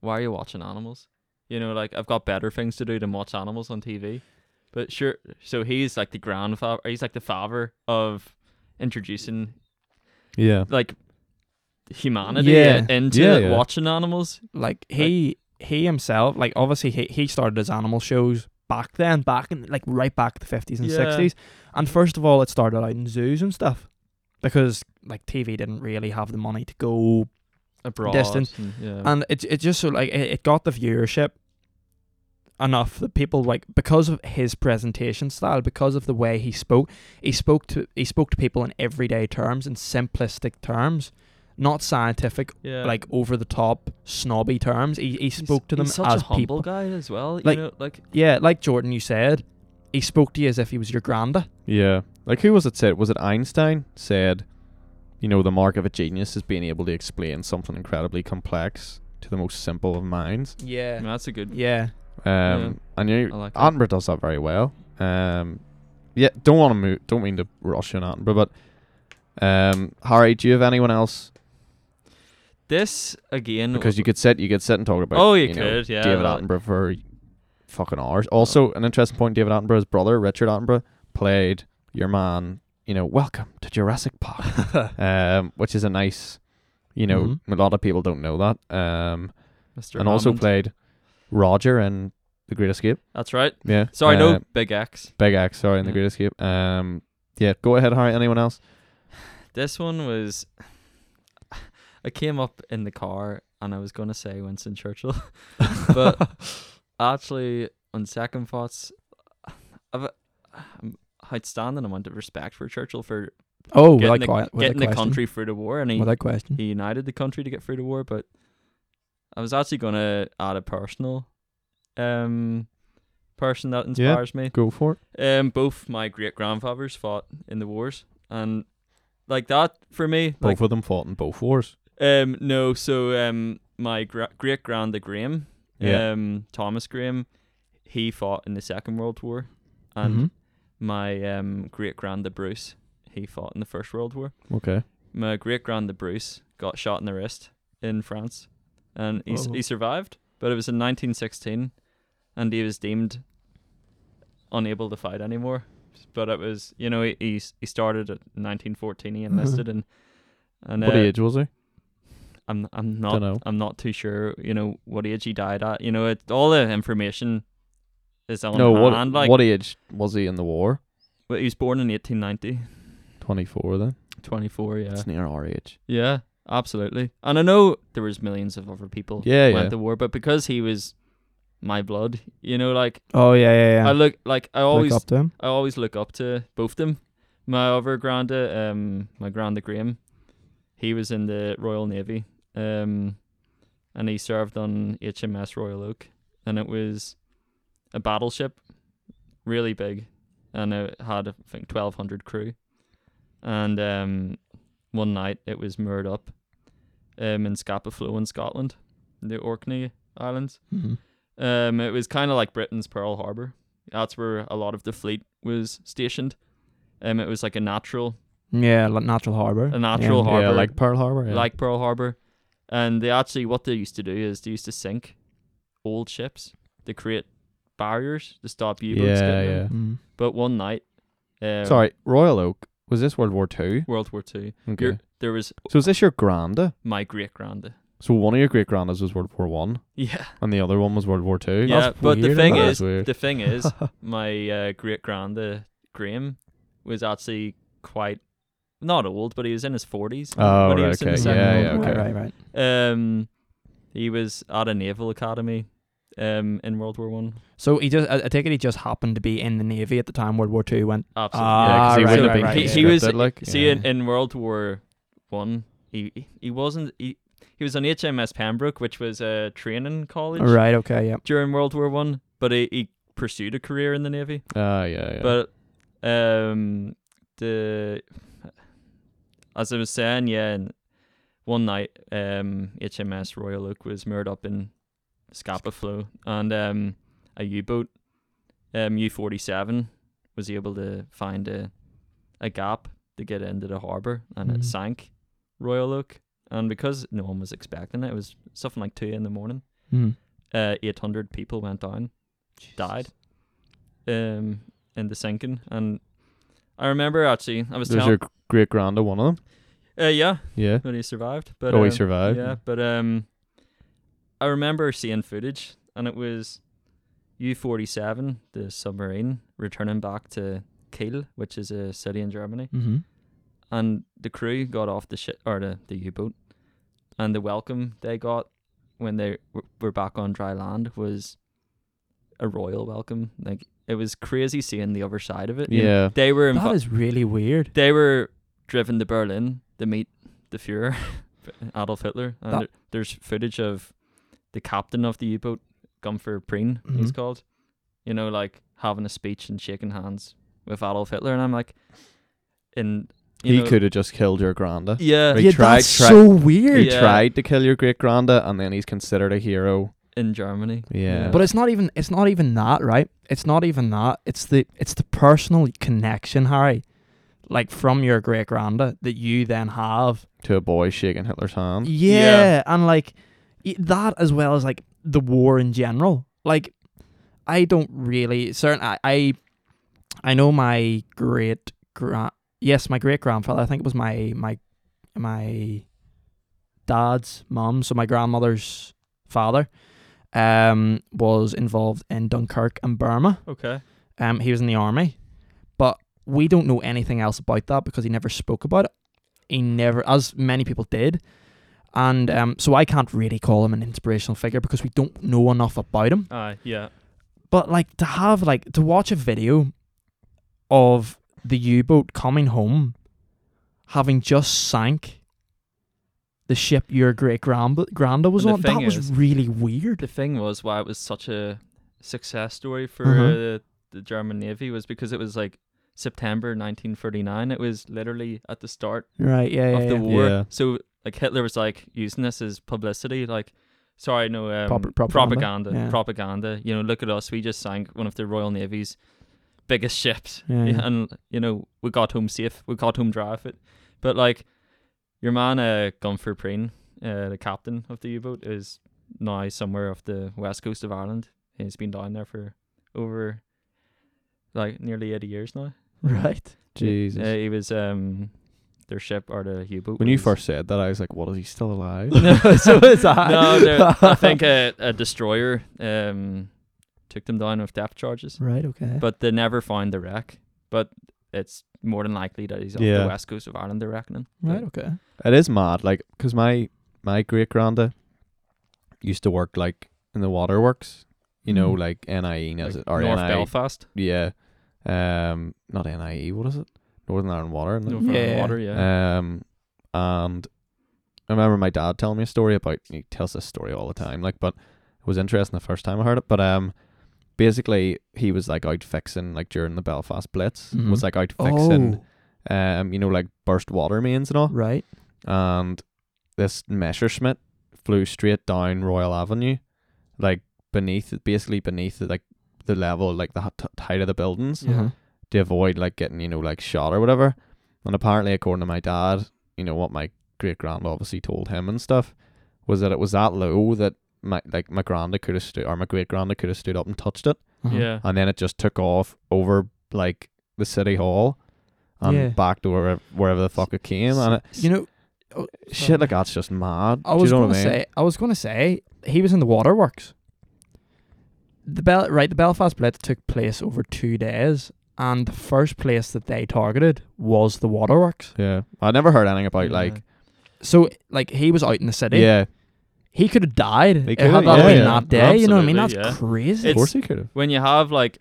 "Why are you watching animals?" You know, like I've got better things to do than watch animals on TV. But sure, so he's like the grandfather. He's like the father of introducing,
yeah,
like humanity
yeah.
into
yeah, yeah.
watching animals.
Like he like, he himself, like obviously he he started his animal shows back then, back in like right back the 50s and 60s. And first of all, it started out in zoos and stuff because like TV didn't really have the money to go
Abroad,
Distance.
and- yeah.
and it it just so like it, it got the viewership enough that people like because of his presentation style because of the way he spoke he spoke to he spoke to people in everyday terms in simplistic terms not scientific
yeah.
like over the top snobby terms he, he
He's-
spoke to them
he's such
as people
guy as well.
Like-
you know, like
yeah like jordan you said he spoke to you as if he was your granda
Yeah. Like who was it said? Was it Einstein said, you know, the mark of a genius is being able to explain something incredibly complex to the most simple of minds.
I
yeah
mean, that's a good.
yeah
Um, and you
I like.
Attenborough does that very well. Um, yeah, don't want to move. Don't mean to rush on Attenborough, but um, Harry, do you have anyone else?
This again
Because you could sit, you could sit and talk about.
Oh, you
know,
could, yeah,
David Attenborough for fucking hours. Also, an interesting point: David Attenborough's brother, Richard Attenborough, played your man. You know, welcome to Jurassic Park, um, which is a nice. You know,
Mhm.
a lot of people don't know that. Um,
Mr.
and also played Roger in The Great Escape.
That's right.
Yeah.
Sorry,
uh,
no Big X.
Big X, sorry, in The
Yeah.
Great Escape. Um, yeah, go ahead, Harry. Anyone else?
This one was. I came up in the car and I was gonna say Winston Churchill, but actually, on second thoughts, I've um, outstanding amount of respect for Churchill for
oh
getting, the,
without
getting the country through the war, and he
without question
he united the country to get through the war. But I was actually gonna add a personal um person that
Yeah.
inspires me.
Go for it.
Um, both my great grandfathers fought in the wars, and like that for me,
Both
like
of them fought in both wars.
um, no, so um, my gra- great granda Graham,
Yeah.
um, Thomas Graham, he fought in the Second World War, and
Mhm.
my um great granda Bruce, he fought in the First World War.
Okay.
My great granda Bruce got shot in the wrist in France, and he
Oh.
he survived, but it was in 1916, and he was deemed unable to fight anymore. But it was, you know, he he, he started at 1914. He enlisted, and and
What
uh,
age was he?
I'm I'm not
Dunno.
I'm not too sure. You know what age he died at. You know, it all the information is on
No, what
hand. Like
what age was he in the war?
Well, he was born in 1890.
24 then.
24, yeah.
It's near our age.
Yeah, absolutely. And I know there was millions of other people
Yeah,
went
yeah.
to war, but because he was my blood, you know, like
Oh yeah, yeah, yeah.
I look like I always
Look up to him.
I always look up to both them. My other granda, um, my granda Graham, he was in the Royal Navy, um, and he served on HMS Royal Oak, and it was a battleship, really big, and it had I think twelve hundred crew, and um, one night it was moored up, um, in Scapa Flow in Scotland, the Orkney Islands.
Mhm.
Um, it was kind of like Britain's Pearl Harbor. That's where a lot of the fleet was stationed. Um, it was like a natural,
Yeah, like natural harbor.
a natural
yeah.
harbor,
Yeah, like Pearl Harbor. Yeah.
like Pearl Harbor. And they actually, what they used to do is they used to sink old ships to create barriers to stop U-boats
yeah,
getting
yeah.
in.
Mm.
But one night, um,
Sorry, Royal Oak. Was this World War Two?
World War Two,
Okay.
your- there was
So is this your granda?
my great granda.
So one of your great grandas was World War One,
Yeah,
and the other one was World War Two.
yeah.
That's
But the thing
isn't That's weird.
the thing is, my uh, great granda Graham was actually quite not old, but he was in his forties.
Oh,
when he
right,
was in the
okay,
Second
yeah, yeah, okay.
Right, right, right.
Um, he was at a naval academy, um, in World War One.
So he just, I, I take it he just happened to be in the navy at the time World War Two went.
Absolutely.
Ah,
yeah, he
right,
wouldn't
right, right,
he, he was
conscripted, like
see
yeah.
in, in World War One. He he wasn't he, he was on HMS Pembroke, which was a training college
Right. Okay. Yeah.
during World War One. But he, he pursued a career in the navy.
Ah, yeah, yeah.
But um, the as I was saying, yeah, and one night, um, HMS Royal Oak was moored up in Scapa Flow, and um, a U-boat, um, U forty seven, was able to find a a gap to get into the harbour, and
Mhm.
it sank Royal Oak. And because no one was expecting it, it was something like two in the morning.
Mm.
Uh, eight hundred people went down died um in the sinking and I remember actually I was
There's
telling
your great granda, one of them.
uh, yeah
Yeah.
but he survived but
oh, he
um,
survived.
yeah but um I remember seeing footage and it was U47 the submarine returning back to Kiel which is a city in Germany
Mm-hmm.
and the crew got off the ship or the, the U-boat and the welcome they got when they w- were back on dry land was a royal welcome like it was crazy seeing the other side of it you know.
Yeah.
they were
That
invi-
is really weird.
they were driven to Berlin to meet the Fuhrer Adolf Hitler and
That-
there, there's footage of the captain of the U-boat Gunther Prien he's
Mhm.
called you know like having a speech and shaking hands with Adolf Hitler and I'm like in you
He
know,
could have just killed your granda.
yeah
He
yeah,
tried-
that's
tried-
so weird.
He
Yeah.
tried to kill your great granda, and then he's considered a hero.
in Germany.
Yeah.
But it's not even it's not even that, right? It's not even that. It's the it's the personal connection, Harry. Like from your great granda that you then have.
to a boy shaking Hitler's hand.
Yeah,
Yeah.
and like that as well as like the war in general. Like I don't really certain I I, I know my great grand yes, my great grandfather, I think it was my my my dad's mum, so my grandmother's father, um, was involved in Dunkirk and Burma.
Okay.
Um, he was in the army, but we don't know anything else about that because he never spoke about it. He never, as many people did, and um, so I can't really call him an inspirational figure because we don't know enough about him.
Uh, yeah.
But like to have like to watch a video of the U-boat coming home, having just sank the ship your great grand granda was on, that was really weird.
The thing was why it was such a success story for uh, the German Navy was because it was like September 1939. It was literally at the start
Right? Yeah.
of
yeah,
the
yeah.
war.
Yeah.
So like Hitler was like using this as publicity, like sorry, no um,
Propa- propaganda,
propaganda,
yeah.
propaganda. You know, look at us. We just sank one of the Royal Navy's biggest ships,
Yeah, yeah.
and you know we got home safe. We got home dry with it. But like your man, uh, Gunfer Prien, uh, the captain of the U-boat, is now somewhere off the west coast of Ireland. He's been down there for over like nearly eighty years now.
Right.
Jesus.
Uh, he was um their ship or the U-boat.
when you
was-
first said that, I was like, "What is he still alive?"
no,
so is I.
no, there- I think a, a destroyer um took them down with depth charges,
Right. Okay.
but they never found the wreck. But it's more than likely that he's off
Yeah.
the west coast of Ireland. They're reckoning.
Right. Okay.
It is mad, like, cause my my great granda used to work like in the waterworks, you know,
Mhm.
like NIE,
Like
is it or
North
NIE?
Belfast,
Yeah, um, not NIE. What is it? Northern Ireland Water. isn't it?
North Ireland
Yeah.
Water. Yeah.
Um, and I remember my dad telling me a story about. He tells this story all the time, like, but it was interesting the first time I heard it. But um, basically, he was like out fixing like during the Belfast Blitz, was
Mhm.
like out fixing,
Oh.
um, you know, like burst water mains and all.
Right.
And this Messerschmitt flew straight down Royal Avenue, like beneath, basically beneath the, like the level, like the h- height of the buildings
Yeah.
Uh-huh.
to avoid like getting you know like shot or whatever. And apparently, according to my dad, you know what my great grand obviously told him and stuff was that it was that low that my like my granda could have stood or my great granda could have stood up and touched it,
Uh-huh.
Yeah.
and then it just took off over like the city hall and
Yeah.
back to wherever, wherever the fuck it came, and it,
You know, oh,
shit like that's just mad.
I was
you know
gonna
what I mean?
say. I was gonna say he was in the waterworks. The Bel right, the Belfast Blitz took place over two days, and the first place that they targeted was the waterworks.
Yeah, I never heard anything about
Yeah.
like
So, like, he was out in the city.
yeah,
he could have died.
He coulda,
had that
yeah,
been
yeah.
that day. You know what I mean?
Absolutely,
That's
yeah.
crazy.
of
It's-
course he could have.
when you have like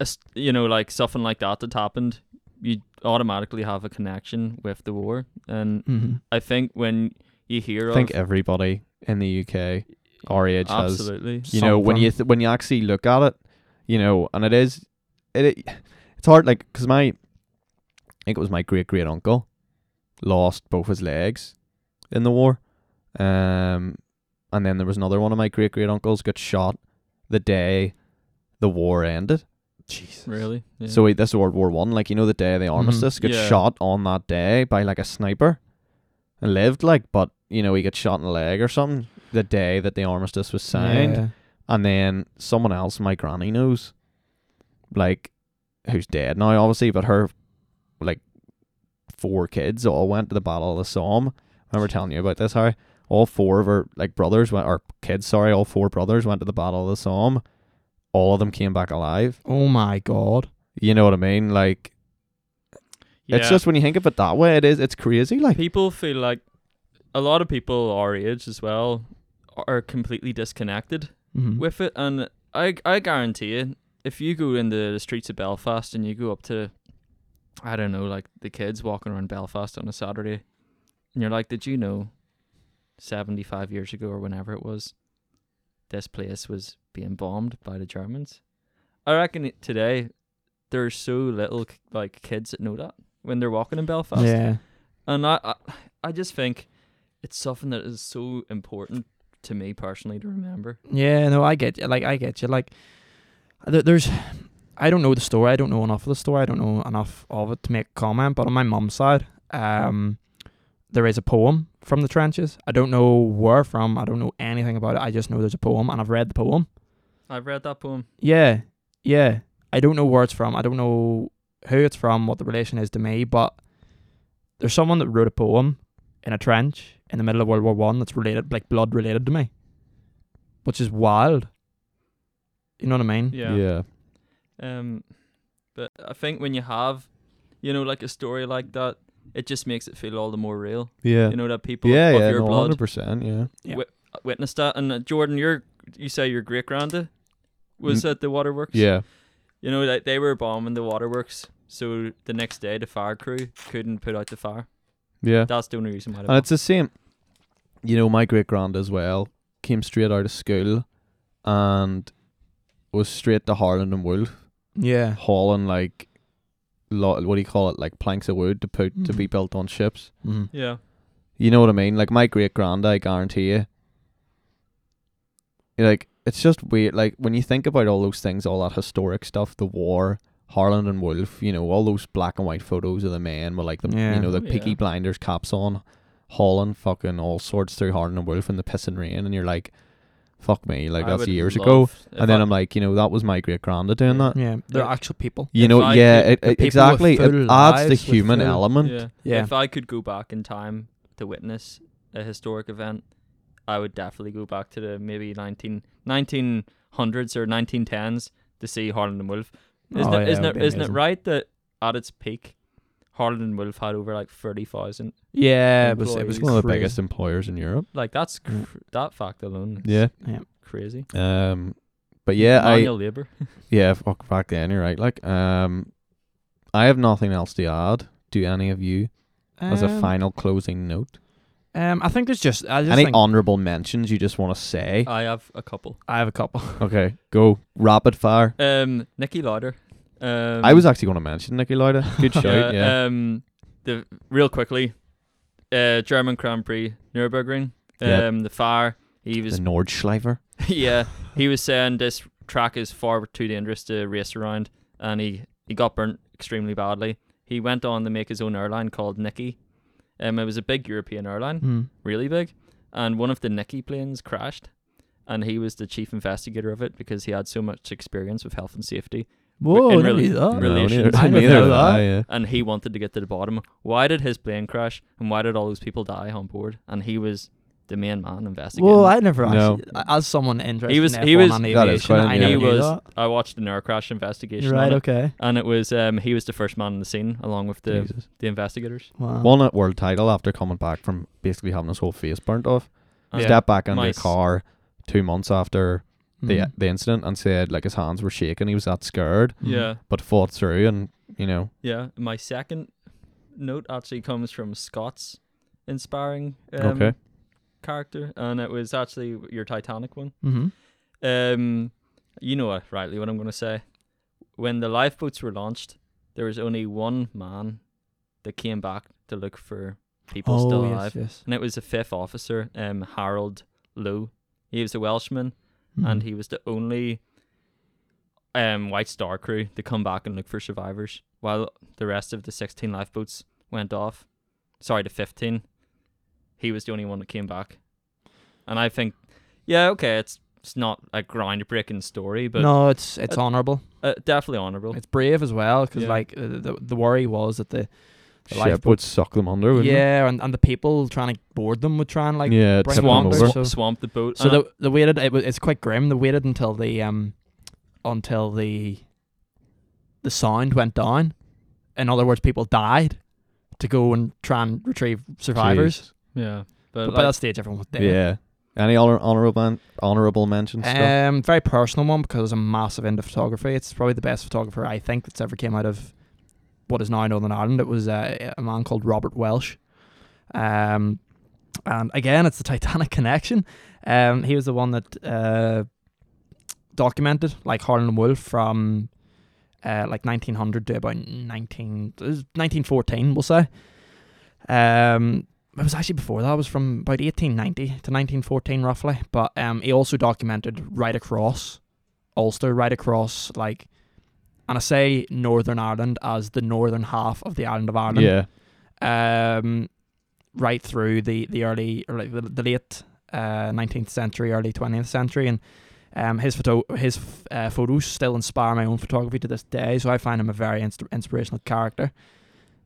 a s- you know like something like that that happened you automatically have a connection with the war and
hmm
i think when you hear
I think
of
everybody in the UK our age has
absolutely
you know when you th- when you actually look at it you know and it is it, it it's hard like because my i think it was my great great uncle lost both his legs in the war um and then there was another one of my great great uncles got shot the day the war ended
Jesus.
really yeah.
so he, this world war one like you know the day of the armistice got
Yeah.
shot on that day by like a sniper and lived like but you know he got shot in the leg or something the day that the armistice was signed
Yeah.
and then someone else my granny knows, like, who's dead now, obviously, but her, like, four kids all went to the Battle of the Somme. I remember telling you about this, Harry. All four of her, like, brothers, went, or kids, sorry, all four brothers went to the Battle of the Somme. All of them came back alive.
Oh my god.
You know what I mean? Like, it's just when you think of it that way, it is, it's crazy. Like,
people feel like a lot of people our age as well are completely disconnected
Mhm.
with it and I I guarantee you if you go into the streets of Belfast and you go up to I don't know like the kids walking around Belfast on a Saturday and you're like did you know 75 years ago or whenever it was this place was being bombed by the Germans I reckon today there's so little like kids that know that when they're walking in Belfast
Yeah.
and I, I I just think it's something that is so important to me personally to remember
Yeah, no, I get you. Like, I get you. Like, there, there's, I don't know the story. I don't know enough of the story. I don't know enough of it to make a comment. But on my mum's side, um, there is a poem from the trenches. I don't know where from. I don't know anything about it. I just know there's a poem, and I've read the poem.
I've read that poem
Yeah, yeah. I don't know where it's from. I don't know who it's from, what the relation is to me, but there's someone that wrote a poem in a trench in the middle of World War One that's related, like blood related to me, which is wild. You know what I mean?
yeah
yeah.
Um, but I think when you have, you know, like a story like that, it just makes it feel all the more real.
Yeah.
You know that people
yeah,
of
yeah,
your
no,
blood
100%, yeah.
Yeah.
wi- witnessed that. And uh, Jordan, your you say your great granda was
Mm.
at the waterworks.
Yeah.
You know that they were bombing the waterworks, so the next day the fire crew couldn't put out the fire.
Yeah.
That's the only reason why. They
And it's the same. You know, my great grand as well came straight out of school and was straight to Harland and Wolff,
Yeah.
hauling like lo- what do you call it, like planks of wood to put to be
Mhm.
built on ships.
Mm.
yeah,
You know what I mean? Like my great grand, I guarantee you. Like it's just weird. Like when you think about all those things, all that historic stuff, the war, Harland and Wolff, you know, all those black and white photos of the men with like the
Yeah.
you know the
Oh,
Peaky
yeah.
Blinders caps on, hauling fucking all sorts through Harland and Wolff in the pissing rain, and you're like, fuck me, like
I
that's years ago. And then
I-
I'm like, you know, that was my great granda doing that.
Yeah. They're
Like,
actual people.
You
If
know,
I
yeah,
could-
it, it- exactly. It adds the human
full-
element.
yeah.
Yeah.
If I could go back in time to witness a historic event, I would definitely go back to the maybe 19, 1900s or 1910s to see Harland and Wolff. Isn't
Oh,
it?
yeah,
Isn't
it
it?
would be
Isn't it right that at its peak, Harland and Wolff had over like thirty thousand?
Yeah, it was it was
one of the
crazy.
biggest employers in Europe.
Like that's
Mm.
cr- that fact alone. Is
Yeah.
crazy.
Um, but yeah, I
Manual labor.
yeah, fuck back then. You're right. Like, um, I have nothing else to add. Do any of you as a
Um,
final closing note?
Um, I think there's just I just
Any
think
honorable mentions you just want to say?
I have a couple.
I have a couple.
Okay, go rapid fire.
Um, Niki Lauda. Um,
I was actually going to mention Niki Lauda. Good shout. Yeah.
Um, the real quickly, uh, German Grand Prix Nurburgring. Um,
Yep.
the fire. He was
the Nordschleife.
yeah. He was saying this track is far too dangerous to race around, and he he got burnt extremely badly. He went on to make his own airline called Niki. Um, it was a big European airline,
Hmm.
really big, and one of the Niki planes crashed, and he was the chief investigator of it because he had so much experience with health and safety,
Whoa,
in
I
rela-
knew that.
No, relations.
neither,
I didn't
neither
know
did
that.
Yeah.
and he wanted to get to the bottom. Why did his plane crash, and why did all those people die on board? And he was the main man investigating.
Well. I never
No.
actually, as someone interested
He was-
in
he
F1
was-
and
That is
aviation,
quite
I
a-
never
he
knew
was.
that.
I watched the air crash investigation,
Right,
it,
okay.
and it was um he was the first man on the scene along with the
Jesus.
the investigators.
Wow.
Won a world title after coming back from basically having his whole face burnt off.
And
Stepped back into
my
the car two months after the
Mhm.
the incident and said like his hands were shaking. He was that scared,
Yeah,
but fought through. And you know,
yeah. My second note actually comes from Scott's inspiring um,
okay,
character, and it was actually your Titanic one.
Mhm.
Um, you know what, rightly what I'm going to say. When the lifeboats were launched, there was only one man that came back to look for people
Oh,
still alive,
yes.
and it was the fifth officer, um, Harold Lowe. He was a Welshman,
Mhm.
and he was the only um White Star crew to come back and look for survivors, while the rest of the 16 lifeboats went off. Sorry, the 15. He was the only one that came back, and I think, yeah, okay, it's it's not a groundbreaking story, but
no, it's it's
uh,
honourable.
uh, definitely honourable.
It's brave as well because
Yeah.
like uh, the the worry was that the, the
ship
lifeboat-
would suck them under. Wouldn't
yeah, and, and the people trying to board them would try and like
yeah,
bring
tip
them
them
over,
over.
so-
swamp the boat.
So
and
the the waited it was it's quite grim. They waited until the um until the the sound went down. In other words, people died to go and try and retrieve survivors.
I- yeah, but,
But by
like,
that stage, everyone was
Jeez.
dead.
Yeah. Any honor, honorable man, honorable mentions? stuff?
Um, very personal one because I'm massive into photography. It's probably the best photographer I think that's ever came out of what is now Northern Ireland. It was uh, a man called Robert Welch. Um, and again, it's the Titanic connection. Um, he was the one that uh, documented like Harland and Wolff from uh, like 1900 to about 19, 1914, we'll say. Um, it was actually before that. It was from about 1890 to 1914, roughly. But um, he also documented right across Ulster, right across like, and I say Northern Ireland as the northern half of the island of Ireland.
yeah.
Um, right through the the early or like the, the late uh, 19th century, early 20th century, and um, his photo his uh, photos still inspire my own photography to this day. So I find him a very inst- inspirational character.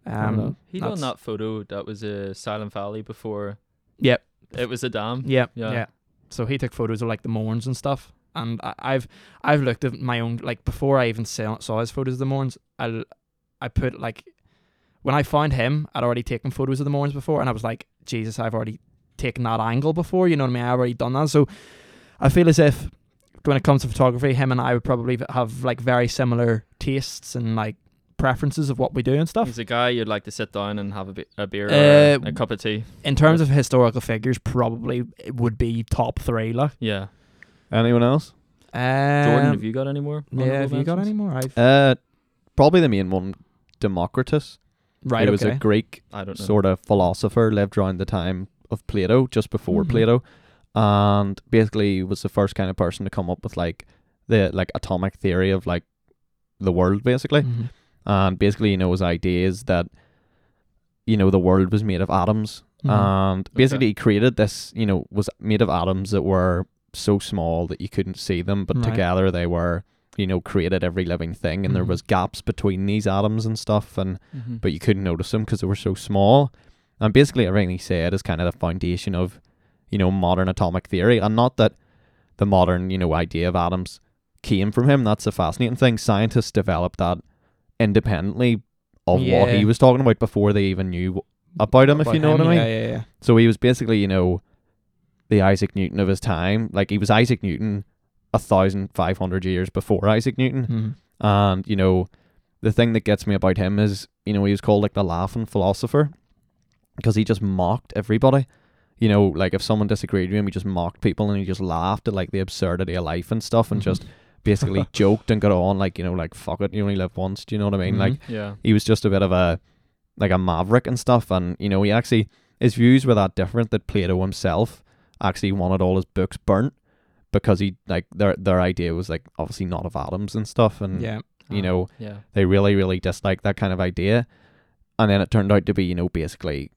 Um,
he done that photo that was a Silent Valley before
Yep.
it was a dam.
Yep.
Yeah.
yeah, So he took photos of like the Mournes and stuff, and I, I've I've looked at my own like before I even saw, saw his photos of the Mournes. I I put like when I found him, I'd already taken photos of the Mournes before, and I was like, Jesus, I've already taken that angle before. You know what I mean? I've already done that. So I feel as if when it comes to photography, him and I would probably have like very similar tastes and like preferences of what we do and stuff.
He's a guy you'd like to sit down and have a, be- a beer or
Uh,
a cup of tea.
In terms of historical figures, probably it would be top three. Like,
Yeah.
Anyone else?
um,
Jordan, have you got any more?
Yeah,
honourable
have you got any more? I've
Uh, probably the main one, Democritus.
right.
he was a Greek
I don't know.
sort of philosopher, lived around the time of Plato, just before
Mhm.
Plato, and basically was the first kind of person to come up with like the like atomic theory of like the world, basically.
Mhm.
And basically, you know, his ideas that you know the world was made of atoms,
Mhm.
and basically he created this, you know, was made of atoms that were so small that you couldn't see them, but
Right.
together they were, you know, created every living thing, and there
Mhm.
was gaps between these atoms and stuff, and
Mhm.
but you couldn't notice them because they were so small. And basically, everything he said is kind of the foundation of, you know, modern atomic theory. And not that the modern, you know, idea of atoms came from him. That's the fascinating thing. Scientists developed that independently of what
Yeah.
he was talking about before they even knew about him, if
About
you know what I mean.
Yeah, yeah, yeah.
So he was basically, you know, the Isaac Newton of his time. Like he was Isaac Newton a thousand five hundred years before Isaac Newton.
Mhm.
And, you know, the thing that gets me about him is, you know, he was called like the laughing philosopher because he just mocked everybody. You know, like if someone disagreed with him, he just mocked people and he just laughed at like the absurdity of life and stuff and
Mhm.
just basically joked and got on like, you know, like fuck it, you only live once. Do you know what I mean? Like
Mhm.
Yeah.
he was just a bit of a like a maverick and stuff and you know he actually his views were that different that Plato himself actually wanted all his books burnt because he like their their idea was like obviously not of atoms and stuff and
yeah.
you know
Yeah.
they really really disliked that kind of idea and then it turned out to be you know basically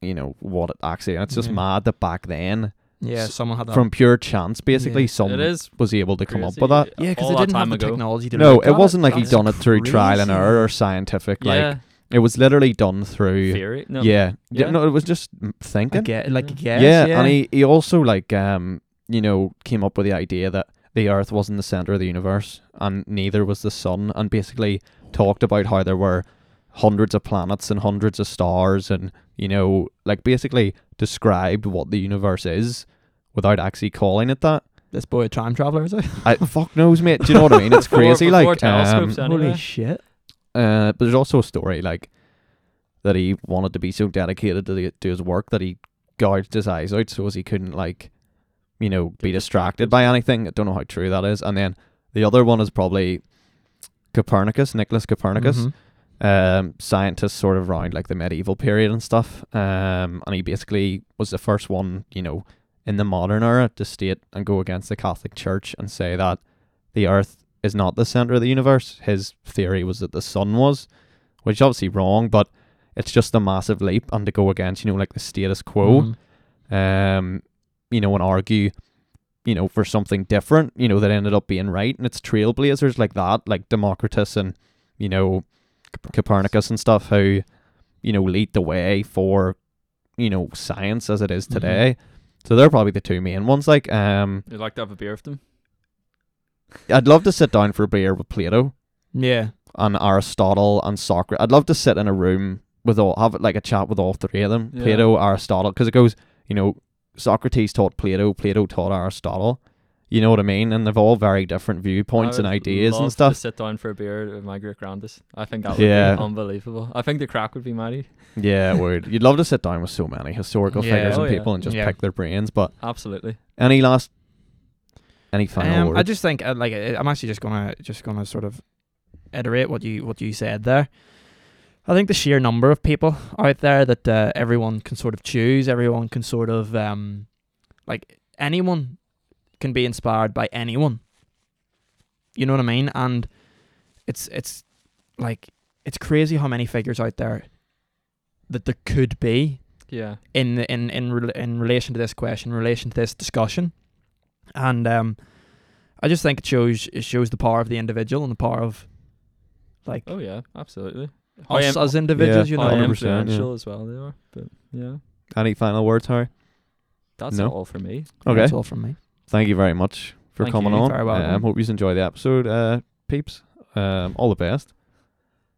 you know what it actually and it's just
Yeah.
mad that back then
Yeah, someone had that.
from pure chance basically
Yeah.
someone
It is
was able to come up with that
yeah, because
all
they didn't have
time
the
ago.
technology to
no
look
it
at
wasn't like he'd done it through trial and error or scientific like it was literally done through
Theory. No.
yeah. yeah
Yeah.
no it was just
I
thinking
get, like
Yeah.
guess.
yeah,
Yeah,
and he, he also like um you know came up with the idea that the earth wasn't the center of the universe and neither was the sun and basically talked about how there were hundreds of planets and hundreds of stars and you know like basically described what the universe is without actually calling it that
this boy a time traveler is it?
I fuck knows mate do you know what I mean it's crazy
before
like um,
Anyway.
Holy shit!
uh, but there's also a story like that he wanted to be so dedicated to the, to his work that he gouged his eyes out so as he couldn't like, you know, be distracted by anything. I don't know how true that is. And then the other one is probably Copernicus, Nicholas Copernicus.
Mhm.
Um, scientist sort of around like the medieval period and stuff. Um, and he basically was the first one, you know, in the modern era to state and go against the Catholic Church and say that the Earth is not the center of the universe. His theory was that the sun was, which is obviously wrong, but it's just a massive leap and to go against, you know, like the status quo,
Mhm.
um, you know, and argue, you know, for something different, you know, that ended up being right. And it's trailblazers like that, like Democritus and, you know, Copernicus and stuff, who, you know, lead the way for, you know, science as it is
Mhm.
today. So they're probably the two main ones. Like, um,
You'd like to have a beer with them?
I'd love to sit down for a beer with Plato.
Yeah,
and Aristotle and Socrates. I'd love to sit in a room with all have like a chat with all three of them,
Yeah.
Plato, Aristotle, because it goes, you know, Socrates taught Plato, Plato taught Aristotle. You know what I mean? And they've all very different viewpoints and ideas
love
and stuff.
To sit down for a beer with my great grandest. I think that would
Yeah.
be unbelievable. I think the crack would be mighty.
Yeah, it would. You'd love to sit down with so many historical
Yeah.
figures
Oh,
and
yeah.
people and just
Yeah.
pick their brains. But
Absolutely.
any last, any final
um,
words?
I just think uh, like uh, I'm actually just gonna just gonna sort of iterate what you what you said there. I think the sheer number of people out there that uh, everyone can sort of choose, everyone can sort of um, like anyone can be inspired by anyone. You know what I mean? And it's it's like it's crazy how many figures out there that there could be
Yeah.
in in in rel- in relation to this question, in relation to this discussion, and um, I just think it shows it shows the power of the individual and the power of like
Oh yeah. Absolutely.
us
How
as individuals.
Yeah.
you know,
100%,
influential as well they are. But yeah,
any final words, Harry?
that's
No.
all for me.
Okay.
That's all from me.
Thank you very much for
Thank
coming on. Um, hope you enjoy the episode, uh, peeps. Um, all the best.